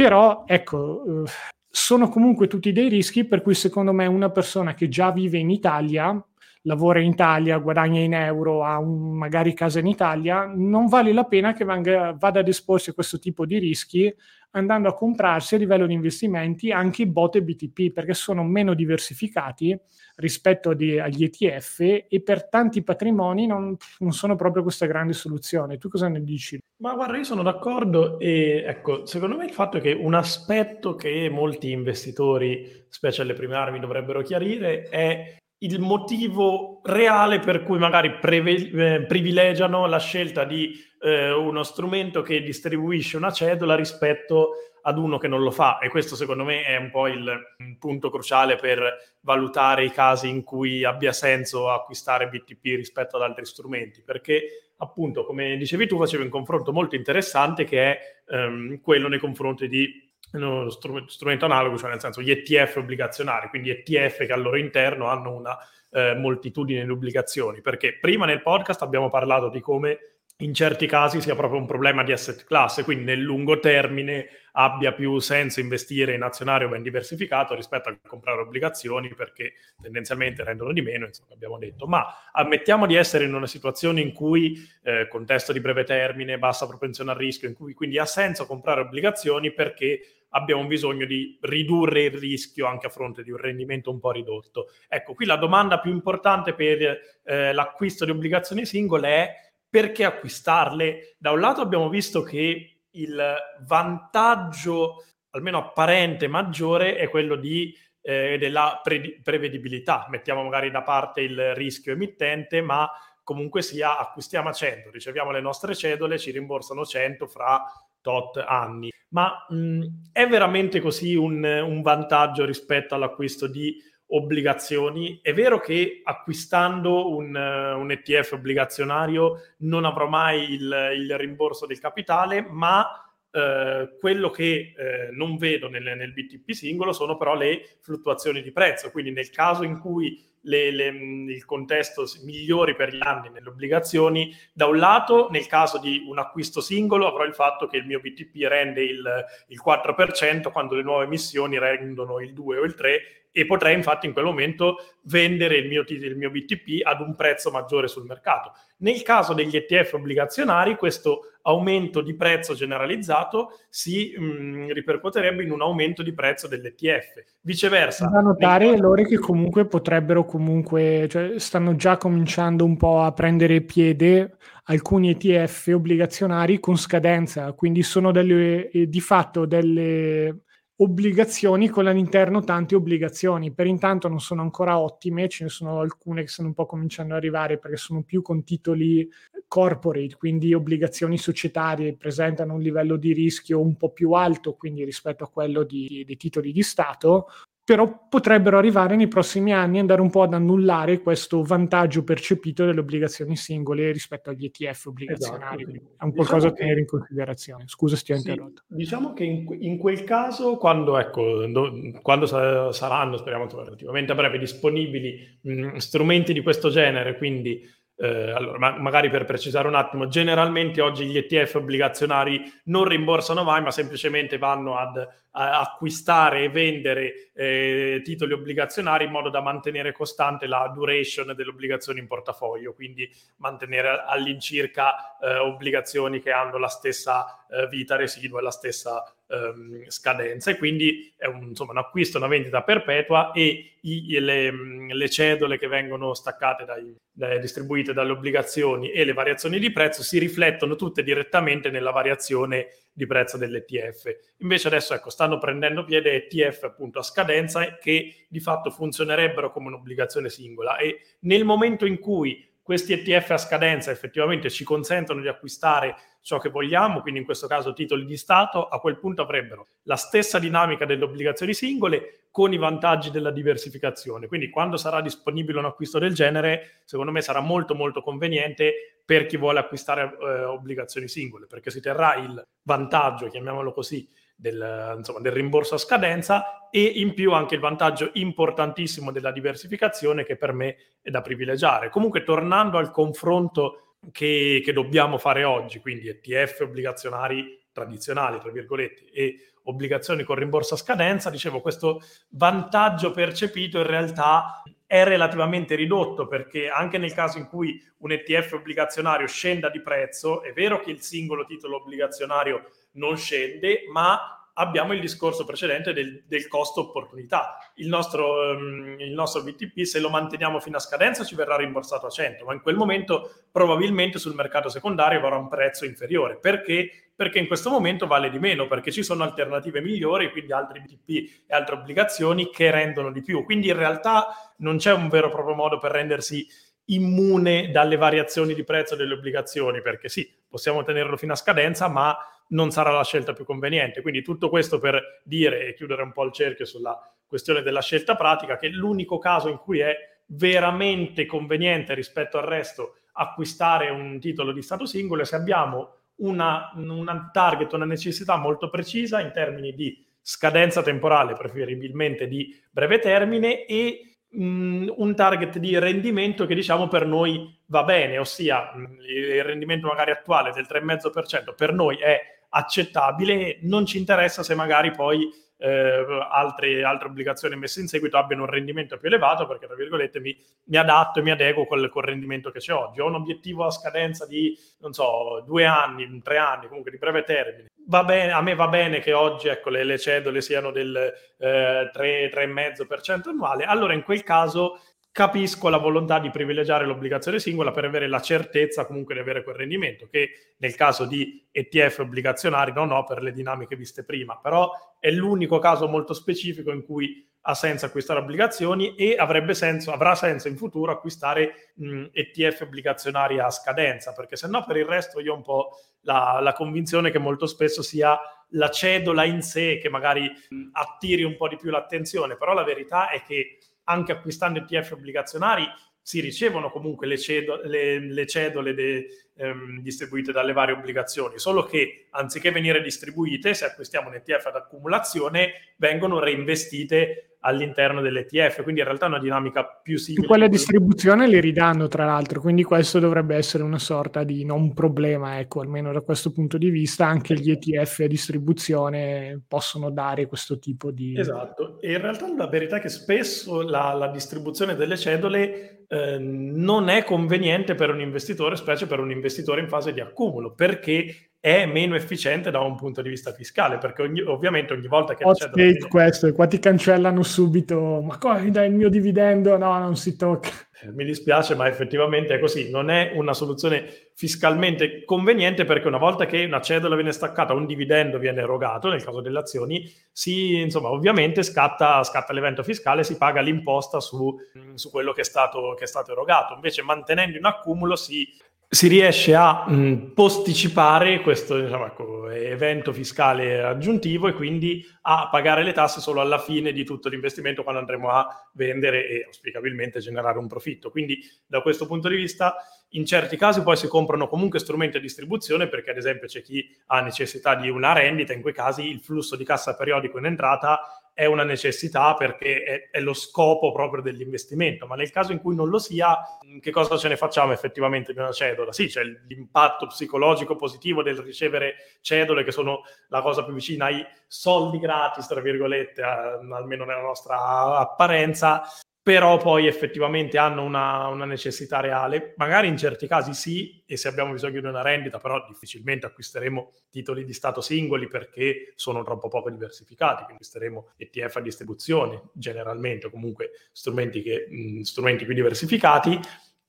Però ecco, eh, sono comunque tutti dei rischi per cui secondo me una persona che già vive in Italia lavora in Italia, guadagna in euro, ha un, magari casa in Italia, non vale la pena che vanga, vada ad esporsi a questo tipo di rischi andando a comprarsi a livello di investimenti anche i bot e BTP perché sono meno diversificati rispetto di, agli ETF e per tanti patrimoni non, non, sono proprio questa grande soluzione. Tu cosa ne dici? Ma guarda, io sono d'accordo e ecco, secondo me il fatto è che un aspetto che molti investitori, specie alle prime armi, dovrebbero chiarire è il motivo reale per cui magari preve- eh, privilegiano la scelta di eh, uno strumento che distribuisce una cedola rispetto ad uno che non lo fa. E questo secondo me è un po' il punto cruciale per valutare i casi in cui abbia senso acquistare BTP rispetto ad altri strumenti. Perché appunto come dicevi tu facevi un confronto molto interessante che è ehm, quello nei confronti di uno strumento, analogo, cioè nel senso gli ETF obbligazionari, quindi ETF che al loro interno hanno una eh, moltitudine di obbligazioni, perché prima nel podcast abbiamo parlato di come in certi casi sia proprio un problema di asset class, quindi nel lungo termine abbia più senso investire in azionario ben diversificato rispetto a comprare obbligazioni perché tendenzialmente rendono di meno, insomma, abbiamo detto. Ma ammettiamo di essere in una situazione in cui, eh, contesto di breve termine, bassa propensione al rischio, in cui quindi ha senso comprare obbligazioni perché abbiamo bisogno di ridurre il rischio anche a fronte di un rendimento un po' ridotto. Ecco, qui la domanda più importante per eh, l'acquisto di obbligazioni singole è perché acquistarle? Da un lato abbiamo visto che il vantaggio, almeno apparente, maggiore è quello di, eh, della pre- prevedibilità. Mettiamo magari da parte il rischio emittente, ma comunque sia acquistiamo a 100, riceviamo le nostre cedole, ci rimborsano 100 fra tot anni. Ma mh, è veramente così un, un vantaggio rispetto all'acquisto di obbligazioni. È vero che acquistando un, un ETF obbligazionario non avrò mai il, il rimborso del capitale, ma eh, quello che eh, non vedo nel, nel, BTP singolo sono però le fluttuazioni di prezzo. Quindi nel caso in cui le, le, il contesto migliori per gli anni nelle obbligazioni, da un lato nel caso di un acquisto singolo avrò il fatto che il mio BTP rende il, il 4% quando le nuove emissioni rendono il 2 o il 3 e potrei infatti in quel momento vendere il mio, il mio, BTP ad un prezzo maggiore sul mercato. Nel caso degli ETF obbligazionari, questo aumento di prezzo generalizzato si mh, mm, ripercuoterebbe in un aumento di prezzo dell'ETF. Viceversa. Da notare nel... loro che comunque potrebbero comunque, cioè stanno già cominciando un po' a prendere piede alcuni ETF obbligazionari con scadenza, quindi sono delle, eh, di fatto delle obbligazioni con all'interno tante obbligazioni. Per intanto non sono ancora ottime, ce ne sono alcune che stanno un po' cominciando ad arrivare perché sono più con titoli corporate, quindi obbligazioni societarie, presentano un livello di rischio un po' più alto, quindi rispetto a quello di, dei titoli di Stato, però potrebbero arrivare nei prossimi anni e andare un po' ad annullare questo vantaggio percepito delle obbligazioni singole rispetto agli ETF obbligazionari. Esatto, sì. È un qualcosa diciamo da tenere in considerazione. Scusa se ti ho sì, interrotto. Diciamo che in, in, quel caso, quando, ecco, do, quando sa, saranno, speriamo relativamente a breve, disponibili mh, strumenti di questo genere, quindi eh, allora, ma magari per precisare un attimo, generalmente oggi gli ETF obbligazionari non rimborsano mai, ma semplicemente vanno ad acquistare e vendere eh, titoli obbligazionari in modo da mantenere costante la duration delle obbligazioni in portafoglio, quindi mantenere all'incirca eh, obbligazioni che hanno la stessa eh, vita residua e la stessa ehm, scadenza e quindi è un, insomma, un acquisto, una vendita perpetua e i, le, le, cedole che vengono staccate dai, dai, distribuite dalle obbligazioni e le variazioni di prezzo si riflettono tutte direttamente nella variazione di prezzo dell'ETF. Invece adesso ecco, stanno prendendo piede ETF appunto a scadenza che di fatto funzionerebbero come un'obbligazione singola e nel momento in cui questi ETF a scadenza effettivamente ci consentono di acquistare ciò che vogliamo, quindi in questo caso titoli di Stato, a quel punto avrebbero la stessa dinamica delle obbligazioni singole con i vantaggi della diversificazione. Quindi quando sarà disponibile un acquisto del genere, secondo me sarà molto molto conveniente per chi vuole acquistare eh, obbligazioni singole, perché si terrà il vantaggio, chiamiamolo così, del, insomma, del, rimborso a scadenza e in più anche il vantaggio importantissimo della diversificazione che per me è da privilegiare. Comunque tornando al confronto che, che dobbiamo fare oggi, quindi ETF obbligazionari tradizionali, tra virgolette, e obbligazioni con rimborso a scadenza, dicevo, questo vantaggio percepito in realtà è relativamente ridotto perché anche nel caso in cui un ETF obbligazionario scenda di prezzo, è vero che il singolo titolo obbligazionario non scende, ma abbiamo il discorso precedente del, del costo opportunità. Il nostro, um, il nostro, BTP, se lo manteniamo fino a scadenza, ci verrà rimborsato a 100, ma in quel momento probabilmente sul mercato secondario avrà un prezzo inferiore. Perché? Perché in questo momento vale di meno, perché ci sono alternative migliori, quindi altri BTP e altre obbligazioni che rendono di più. Quindi in realtà non c'è un vero e proprio modo per rendersi immune dalle variazioni di prezzo delle obbligazioni, perché sì, possiamo tenerlo fino a scadenza, ma non sarà la scelta più conveniente. Quindi tutto questo per dire e chiudere un po' il cerchio sulla questione della scelta pratica, che l'unico caso in cui è veramente conveniente rispetto al resto acquistare un titolo di Stato singolo è se abbiamo una, una target, una necessità molto precisa in termini di scadenza temporale, preferibilmente di breve termine, e un target di rendimento che diciamo per noi va bene, ossia il rendimento magari attuale del 3,5% per noi è accettabile, non ci interessa se magari poi eh, altre, altre, obbligazioni messe in seguito abbiano un rendimento più elevato perché tra virgolette mi, mi adatto e mi adeguo col, col, rendimento che c'è oggi. Ho un obiettivo a scadenza di, non so, due anni, tre anni, comunque di breve termine. Va bene, a me va bene che oggi ecco, le, le cedole siano del eh, 3, 3,5% annuale, allora in quel caso capisco la volontà di privilegiare l'obbligazione singola per avere la certezza comunque di avere quel rendimento, che nel caso di ETF obbligazionari non ho per le dinamiche viste prima, però è l'unico caso molto specifico in cui ha senso acquistare obbligazioni e senso, avrà senso in futuro acquistare mh, ETF obbligazionari a scadenza, perché se no per il resto io ho un po' la, la convinzione che molto spesso sia la cedola in sé che magari mh, attiri un po' di più l'attenzione, però la verità è che anche acquistando ETF obbligazionari si ricevono comunque le, cedo, le, le cedole de, ehm, distribuite dalle varie obbligazioni, solo che anziché venire distribuite, se acquistiamo un ETF ad accumulazione, vengono reinvestite all'interno dell'ETF, quindi in realtà è una dinamica più simile. Quella distribuzione li ridanno tra l'altro, quindi questo dovrebbe essere una sorta di non problema, ecco, almeno da questo punto di vista anche gli ETF a distribuzione possono dare questo tipo di... Esatto, e in realtà la verità è che spesso la, la distribuzione delle cedole eh, non è conveniente per un investitore, specie per un investitore in fase di accumulo, perché è meno efficiente da un punto di vista fiscale, perché ogni, ovviamente ogni volta che... Hot take questo, e qua ti cancellano subito, ma qua dai il mio dividendo, no, non si tocca. Eh, mi dispiace, ma effettivamente è così, non è una soluzione fiscalmente conveniente perché una volta che una cedola viene staccata, un dividendo viene erogato, nel caso delle azioni, si, insomma, ovviamente scatta, scatta l'evento fiscale, si paga l'imposta su, su quello che è, stato, che è stato erogato. Invece mantenendo in accumulo si si riesce a mh, posticipare questo diciamo, ecco, evento fiscale aggiuntivo e quindi a pagare le tasse solo alla fine di tutto l'investimento quando andremo a vendere e auspicabilmente generare un profitto. Quindi da questo punto di vista in certi casi poi si comprano comunque strumenti a distribuzione perché ad esempio c'è chi ha necessità di una rendita, in quei casi il flusso di cassa periodico in entrata è una necessità perché è, è, lo scopo proprio dell'investimento, ma nel caso in cui non lo sia, che cosa ce ne facciamo effettivamente di una cedola? Sì, c'è l'impatto psicologico positivo del ricevere cedole che sono la cosa più vicina ai soldi gratis, tra virgolette, a, almeno nella nostra apparenza, però poi effettivamente hanno una, una, necessità reale. Magari in certi casi sì, e se abbiamo bisogno di una rendita, però difficilmente acquisteremo titoli di Stato singoli perché sono troppo poco diversificati, quindi acquisteremo ETF a distribuzione generalmente, o comunque strumenti, che, mh, strumenti più diversificati.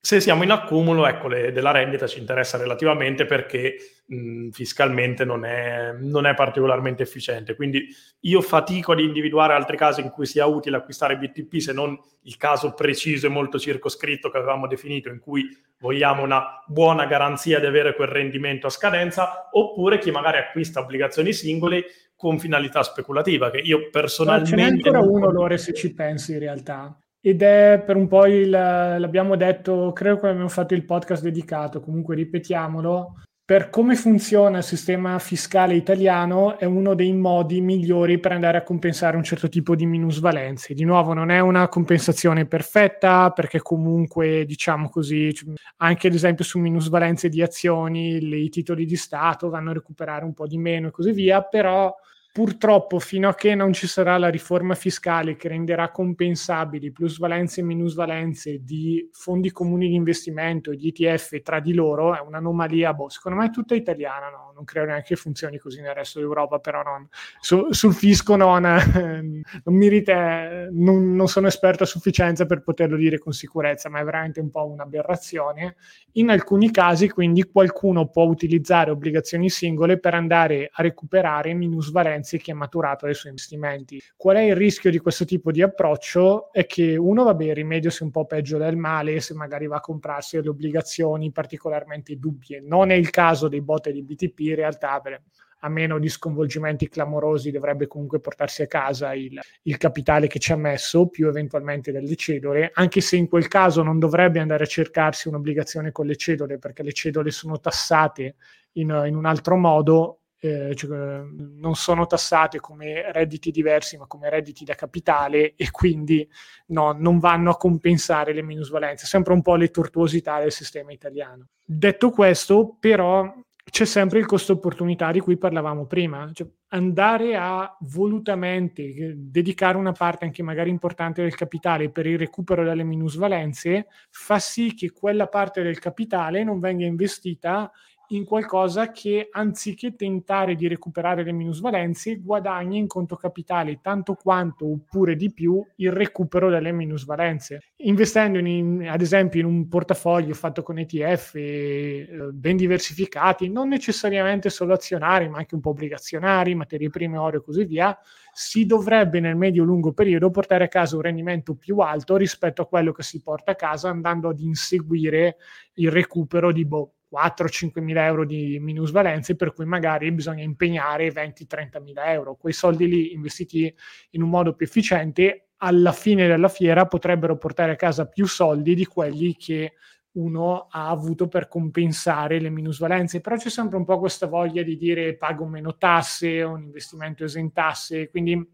Se siamo in accumulo, ecco, le, della rendita ci interessa relativamente perché mh, fiscalmente non è, non è, particolarmente efficiente. Quindi io fatico ad individuare altri casi in cui sia utile acquistare BTP se non il caso preciso e molto circoscritto che avevamo definito, in cui vogliamo una buona garanzia di avere quel rendimento a scadenza, oppure chi magari acquista obbligazioni singole con finalità speculativa, che io personalmente... Ma ce n'è ancora uno, Lore, se ci pensi in realtà ed è per un po' il, l'abbiamo detto, credo che abbiamo fatto il podcast dedicato, comunque ripetiamolo, per come funziona il sistema fiscale italiano è uno dei modi migliori per andare a compensare un certo tipo di minusvalenze. Di nuovo non è una compensazione perfetta perché comunque diciamo così anche ad esempio su minusvalenze di azioni i titoli di Stato vanno a recuperare un po' di meno e così via, però Purtroppo, fino a che non ci sarà la riforma fiscale che renderà compensabili plusvalenze e minusvalenze di fondi comuni di investimento e di ETF tra di loro, è un'anomalia, boh, secondo me è tutta italiana, no? non credo neanche che funzioni così nel resto d'Europa, però non, su, sul fisco non, <laughs> non mi rite, non, non sono esperto a sufficienza per poterlo dire con sicurezza, ma è veramente un po' un'aberrazione. In alcuni casi, quindi, qualcuno può utilizzare obbligazioni singole per andare a recuperare minusvalenze differenze che ha maturato dai suoi investimenti. Qual è il rischio di questo tipo di approccio? È che uno, vabbè, il rimedio sia un po' peggio del male, se magari va a comprarsi delle obbligazioni particolarmente dubbie. Non è il caso dei bot e di BTP, in realtà, beh, a meno di sconvolgimenti clamorosi, dovrebbe comunque portarsi a casa il, il, capitale che ci ha messo, più eventualmente delle cedole, anche se in quel caso non dovrebbe andare a cercarsi un'obbligazione con le cedole, perché le cedole sono tassate in, in un altro modo eh, cioè, non sono tassate come redditi diversi, ma come redditi da capitale e quindi no, non vanno a compensare le minusvalenze. Sempre un po' le tortuosità del sistema italiano. Detto questo, però, c'è sempre il costo opportunità di cui parlavamo prima. Cioè, andare a volutamente eh, dedicare una parte anche magari importante del capitale per il recupero delle minusvalenze fa sì che quella parte del capitale non venga investita in qualcosa che anziché tentare di recuperare le minusvalenze guadagni in conto capitale tanto quanto oppure di più il recupero delle minusvalenze. Investendo in, ad esempio in un portafoglio fatto con ETF eh, ben diversificati, non necessariamente solo azionari ma anche un po' obbligazionari, materie prime, oro e così via, si dovrebbe nel medio-lungo periodo portare a casa un rendimento più alto rispetto a quello che si porta a casa andando ad inseguire il recupero di boh, 4-5 mila euro di minusvalenze per cui magari bisogna impegnare 20-30 mila euro. Quei soldi lì investiti in un modo più efficiente alla fine della fiera potrebbero portare a casa più soldi di quelli che uno ha avuto per compensare le minusvalenze, però c'è sempre un po' questa voglia di dire pago meno tasse, un investimento esentasse, quindi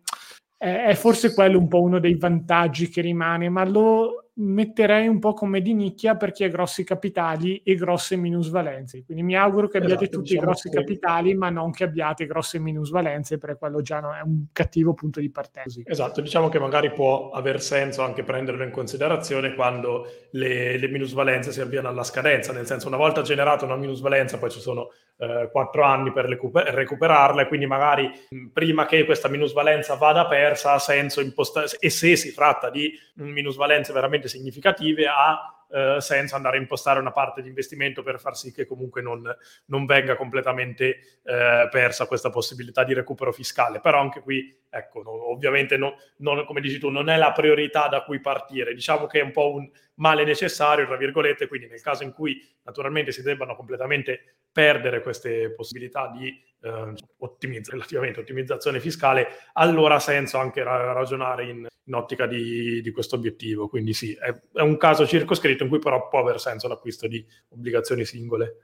è forse quello un po' uno dei vantaggi che rimane, ma lo metterei un po' come di nicchia per chi ha grossi capitali e grosse minusvalenze. Quindi mi auguro che abbiate esatto, tutti diciamo grossi che... capitali, ma non che abbiate grosse minusvalenze, perché quello già no, è un cattivo punto di partenza. Esatto, diciamo che magari può aver senso anche prenderlo in considerazione quando le, le minusvalenze si avviano alla scadenza, nel senso una volta generata una minusvalenza poi ci sono eh, quattro anni per recuper- recuperarla e quindi magari mh, prima che questa minusvalenza vada persa ha senso impostare, e se si tratta di minusvalenze veramente significative ha eh, senso andare a impostare una parte di investimento per far sì che comunque non, non venga completamente eh, persa questa possibilità di recupero fiscale. Però anche qui, ecco, no, ovviamente no, non, come dici tu, non è la priorità da cui partire. Diciamo che è un po' un male necessario, tra virgolette, quindi nel caso in cui naturalmente si debbano completamente perdere queste possibilità di eh, ottimizz- relativamente ottimizzazione fiscale, allora ha senso anche ra- ragionare in, in ottica di, di, questo obiettivo. Quindi sì, è, è, un caso circoscritto in cui però può aver senso l'acquisto di obbligazioni singole.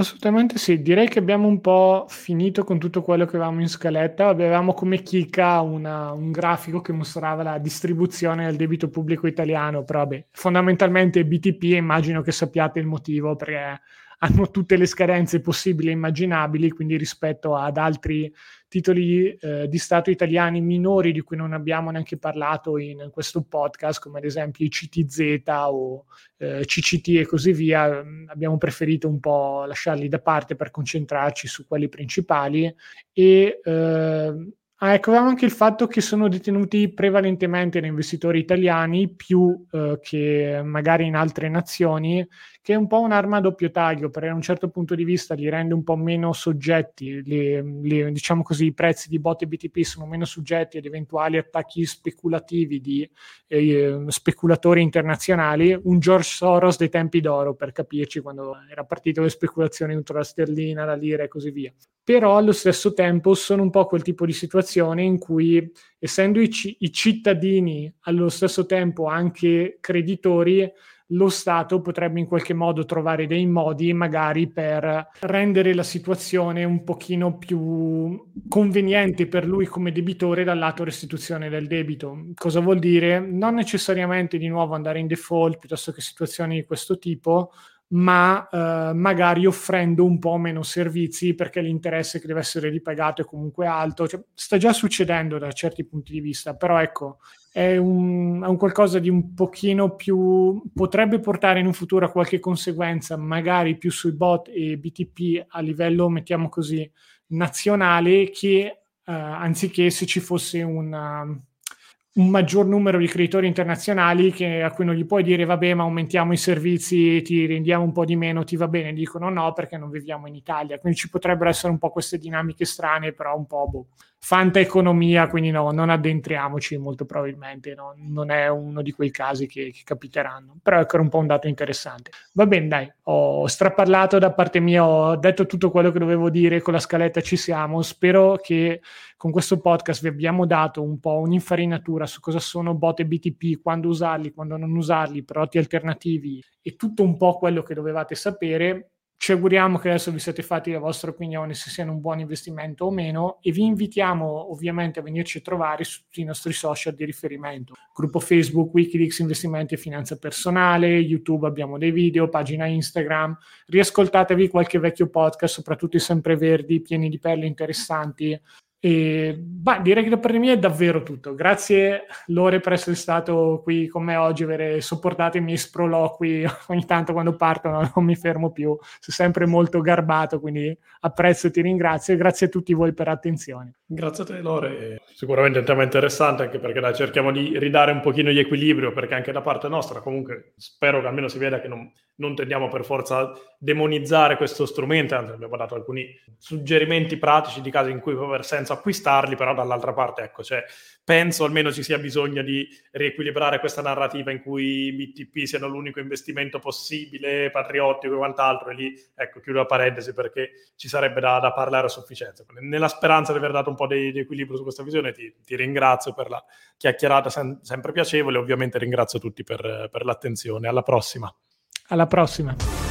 Assolutamente sì, direi che abbiamo un po' finito con tutto quello che avevamo in scaletta. Avevamo come chicca una, un grafico che mostrava la distribuzione del debito pubblico italiano, però beh, fondamentalmente BTP, immagino che sappiate il motivo perché hanno tutte le scadenze possibili e immaginabili, quindi rispetto ad altri titoli eh, di Stato italiani minori di cui non abbiamo neanche parlato in questo podcast, come ad esempio i CTZ o eh, CCT e così via, mm, abbiamo preferito un po' lasciarli da parte per concentrarci su quelli principali. E eh, Ah, ecco, anche il fatto che sono detenuti prevalentemente da investitori italiani più eh, che magari in altre nazioni, che è un po' un'arma a doppio taglio, perché da un certo punto di vista li rende un po' meno soggetti, li, li, diciamo così, i prezzi di bot e BTP sono meno soggetti ad eventuali attacchi speculativi di eh, speculatori internazionali, un George Soros dei tempi d'oro, per capirci, quando era partito le speculazioni contro la sterlina, la lira e così via. Però allo stesso tempo sono un po' quel tipo di situazione in cui, essendo i, c- i cittadini allo stesso tempo anche creditori, lo Stato potrebbe in qualche modo trovare dei modi magari per rendere la situazione un pochino più conveniente per lui come debitore dal lato restituzione del debito. Cosa vuol dire? Non necessariamente di nuovo andare in default piuttosto che situazioni di questo tipo, ma eh, magari offrendo un po' meno servizi perché l'interesse che deve essere ripagato è comunque alto. Cioè, sta già succedendo da certi punti di vista, però ecco, è un, è un, qualcosa di un pochino più... potrebbe portare in un futuro a qualche conseguenza, magari più sui bot e BTP a livello, mettiamo così, nazionale, che eh, anziché se ci fosse una un maggior numero di creditori internazionali che, a cui non gli puoi dire vabbè ma aumentiamo i servizi, ti rendiamo un po' di meno, ti va bene, dicono no perché non viviamo in Italia, quindi ci potrebbero essere un po' queste dinamiche strane, però un po' boh, fanta economia, quindi no, non addentriamoci molto probabilmente, no? non è uno di quei casi che, che capiteranno, però ecco era un po' un dato interessante. Va bene dai, ho straparlato da parte mia, ho detto tutto quello che dovevo dire, con la scaletta ci siamo, spero che con questo podcast vi abbiamo dato un po' un'infarinatura su cosa sono bot e BTP, quando usarli, quando non usarli, prodotti alternativi e tutto un po' quello che dovevate sapere. Ci auguriamo che adesso vi siate fatti la vostra opinione se siano un buon investimento o meno e vi invitiamo ovviamente a venirci a trovare su tutti i nostri social di riferimento. Gruppo Facebook, Wikileaks Investimenti e Finanza Personale, YouTube abbiamo dei video, pagina Instagram. Riascoltatevi qualche vecchio podcast, soprattutto i sempreverdi, pieni di perle interessanti e, bah, direi che parte mia è davvero tutto. Grazie Lore per essere stato qui con me oggi, aver sopportato i miei sproloqui <laughs> ogni tanto quando partono, non mi fermo più, sono sempre molto garbato, quindi apprezzo e ti ringrazio e grazie a tutti voi per l'attenzione. Grazie a te Lore, sicuramente un tema interessante anche perché dai, cerchiamo di ridare un pochino di equilibrio perché anche da parte nostra comunque spero che almeno si veda che non, non tendiamo per forza a demonizzare questo strumento, anzi abbiamo dato alcuni suggerimenti pratici di casi in cui può aver senso acquistarli, però dall'altra parte ecco, cioè, penso almeno ci sia bisogno di riequilibrare questa narrativa in cui i BTP siano l'unico investimento possibile, patriottico e quant'altro, e lì ecco, chiudo la parentesi perché ci sarebbe da, da parlare a sufficienza. Nella speranza di aver dato un po' di, di equilibrio su questa visione, ti, ti, ringrazio per la chiacchierata sem- sempre piacevole, ovviamente ringrazio tutti per, per l'attenzione. Alla prossima. Alla prossima.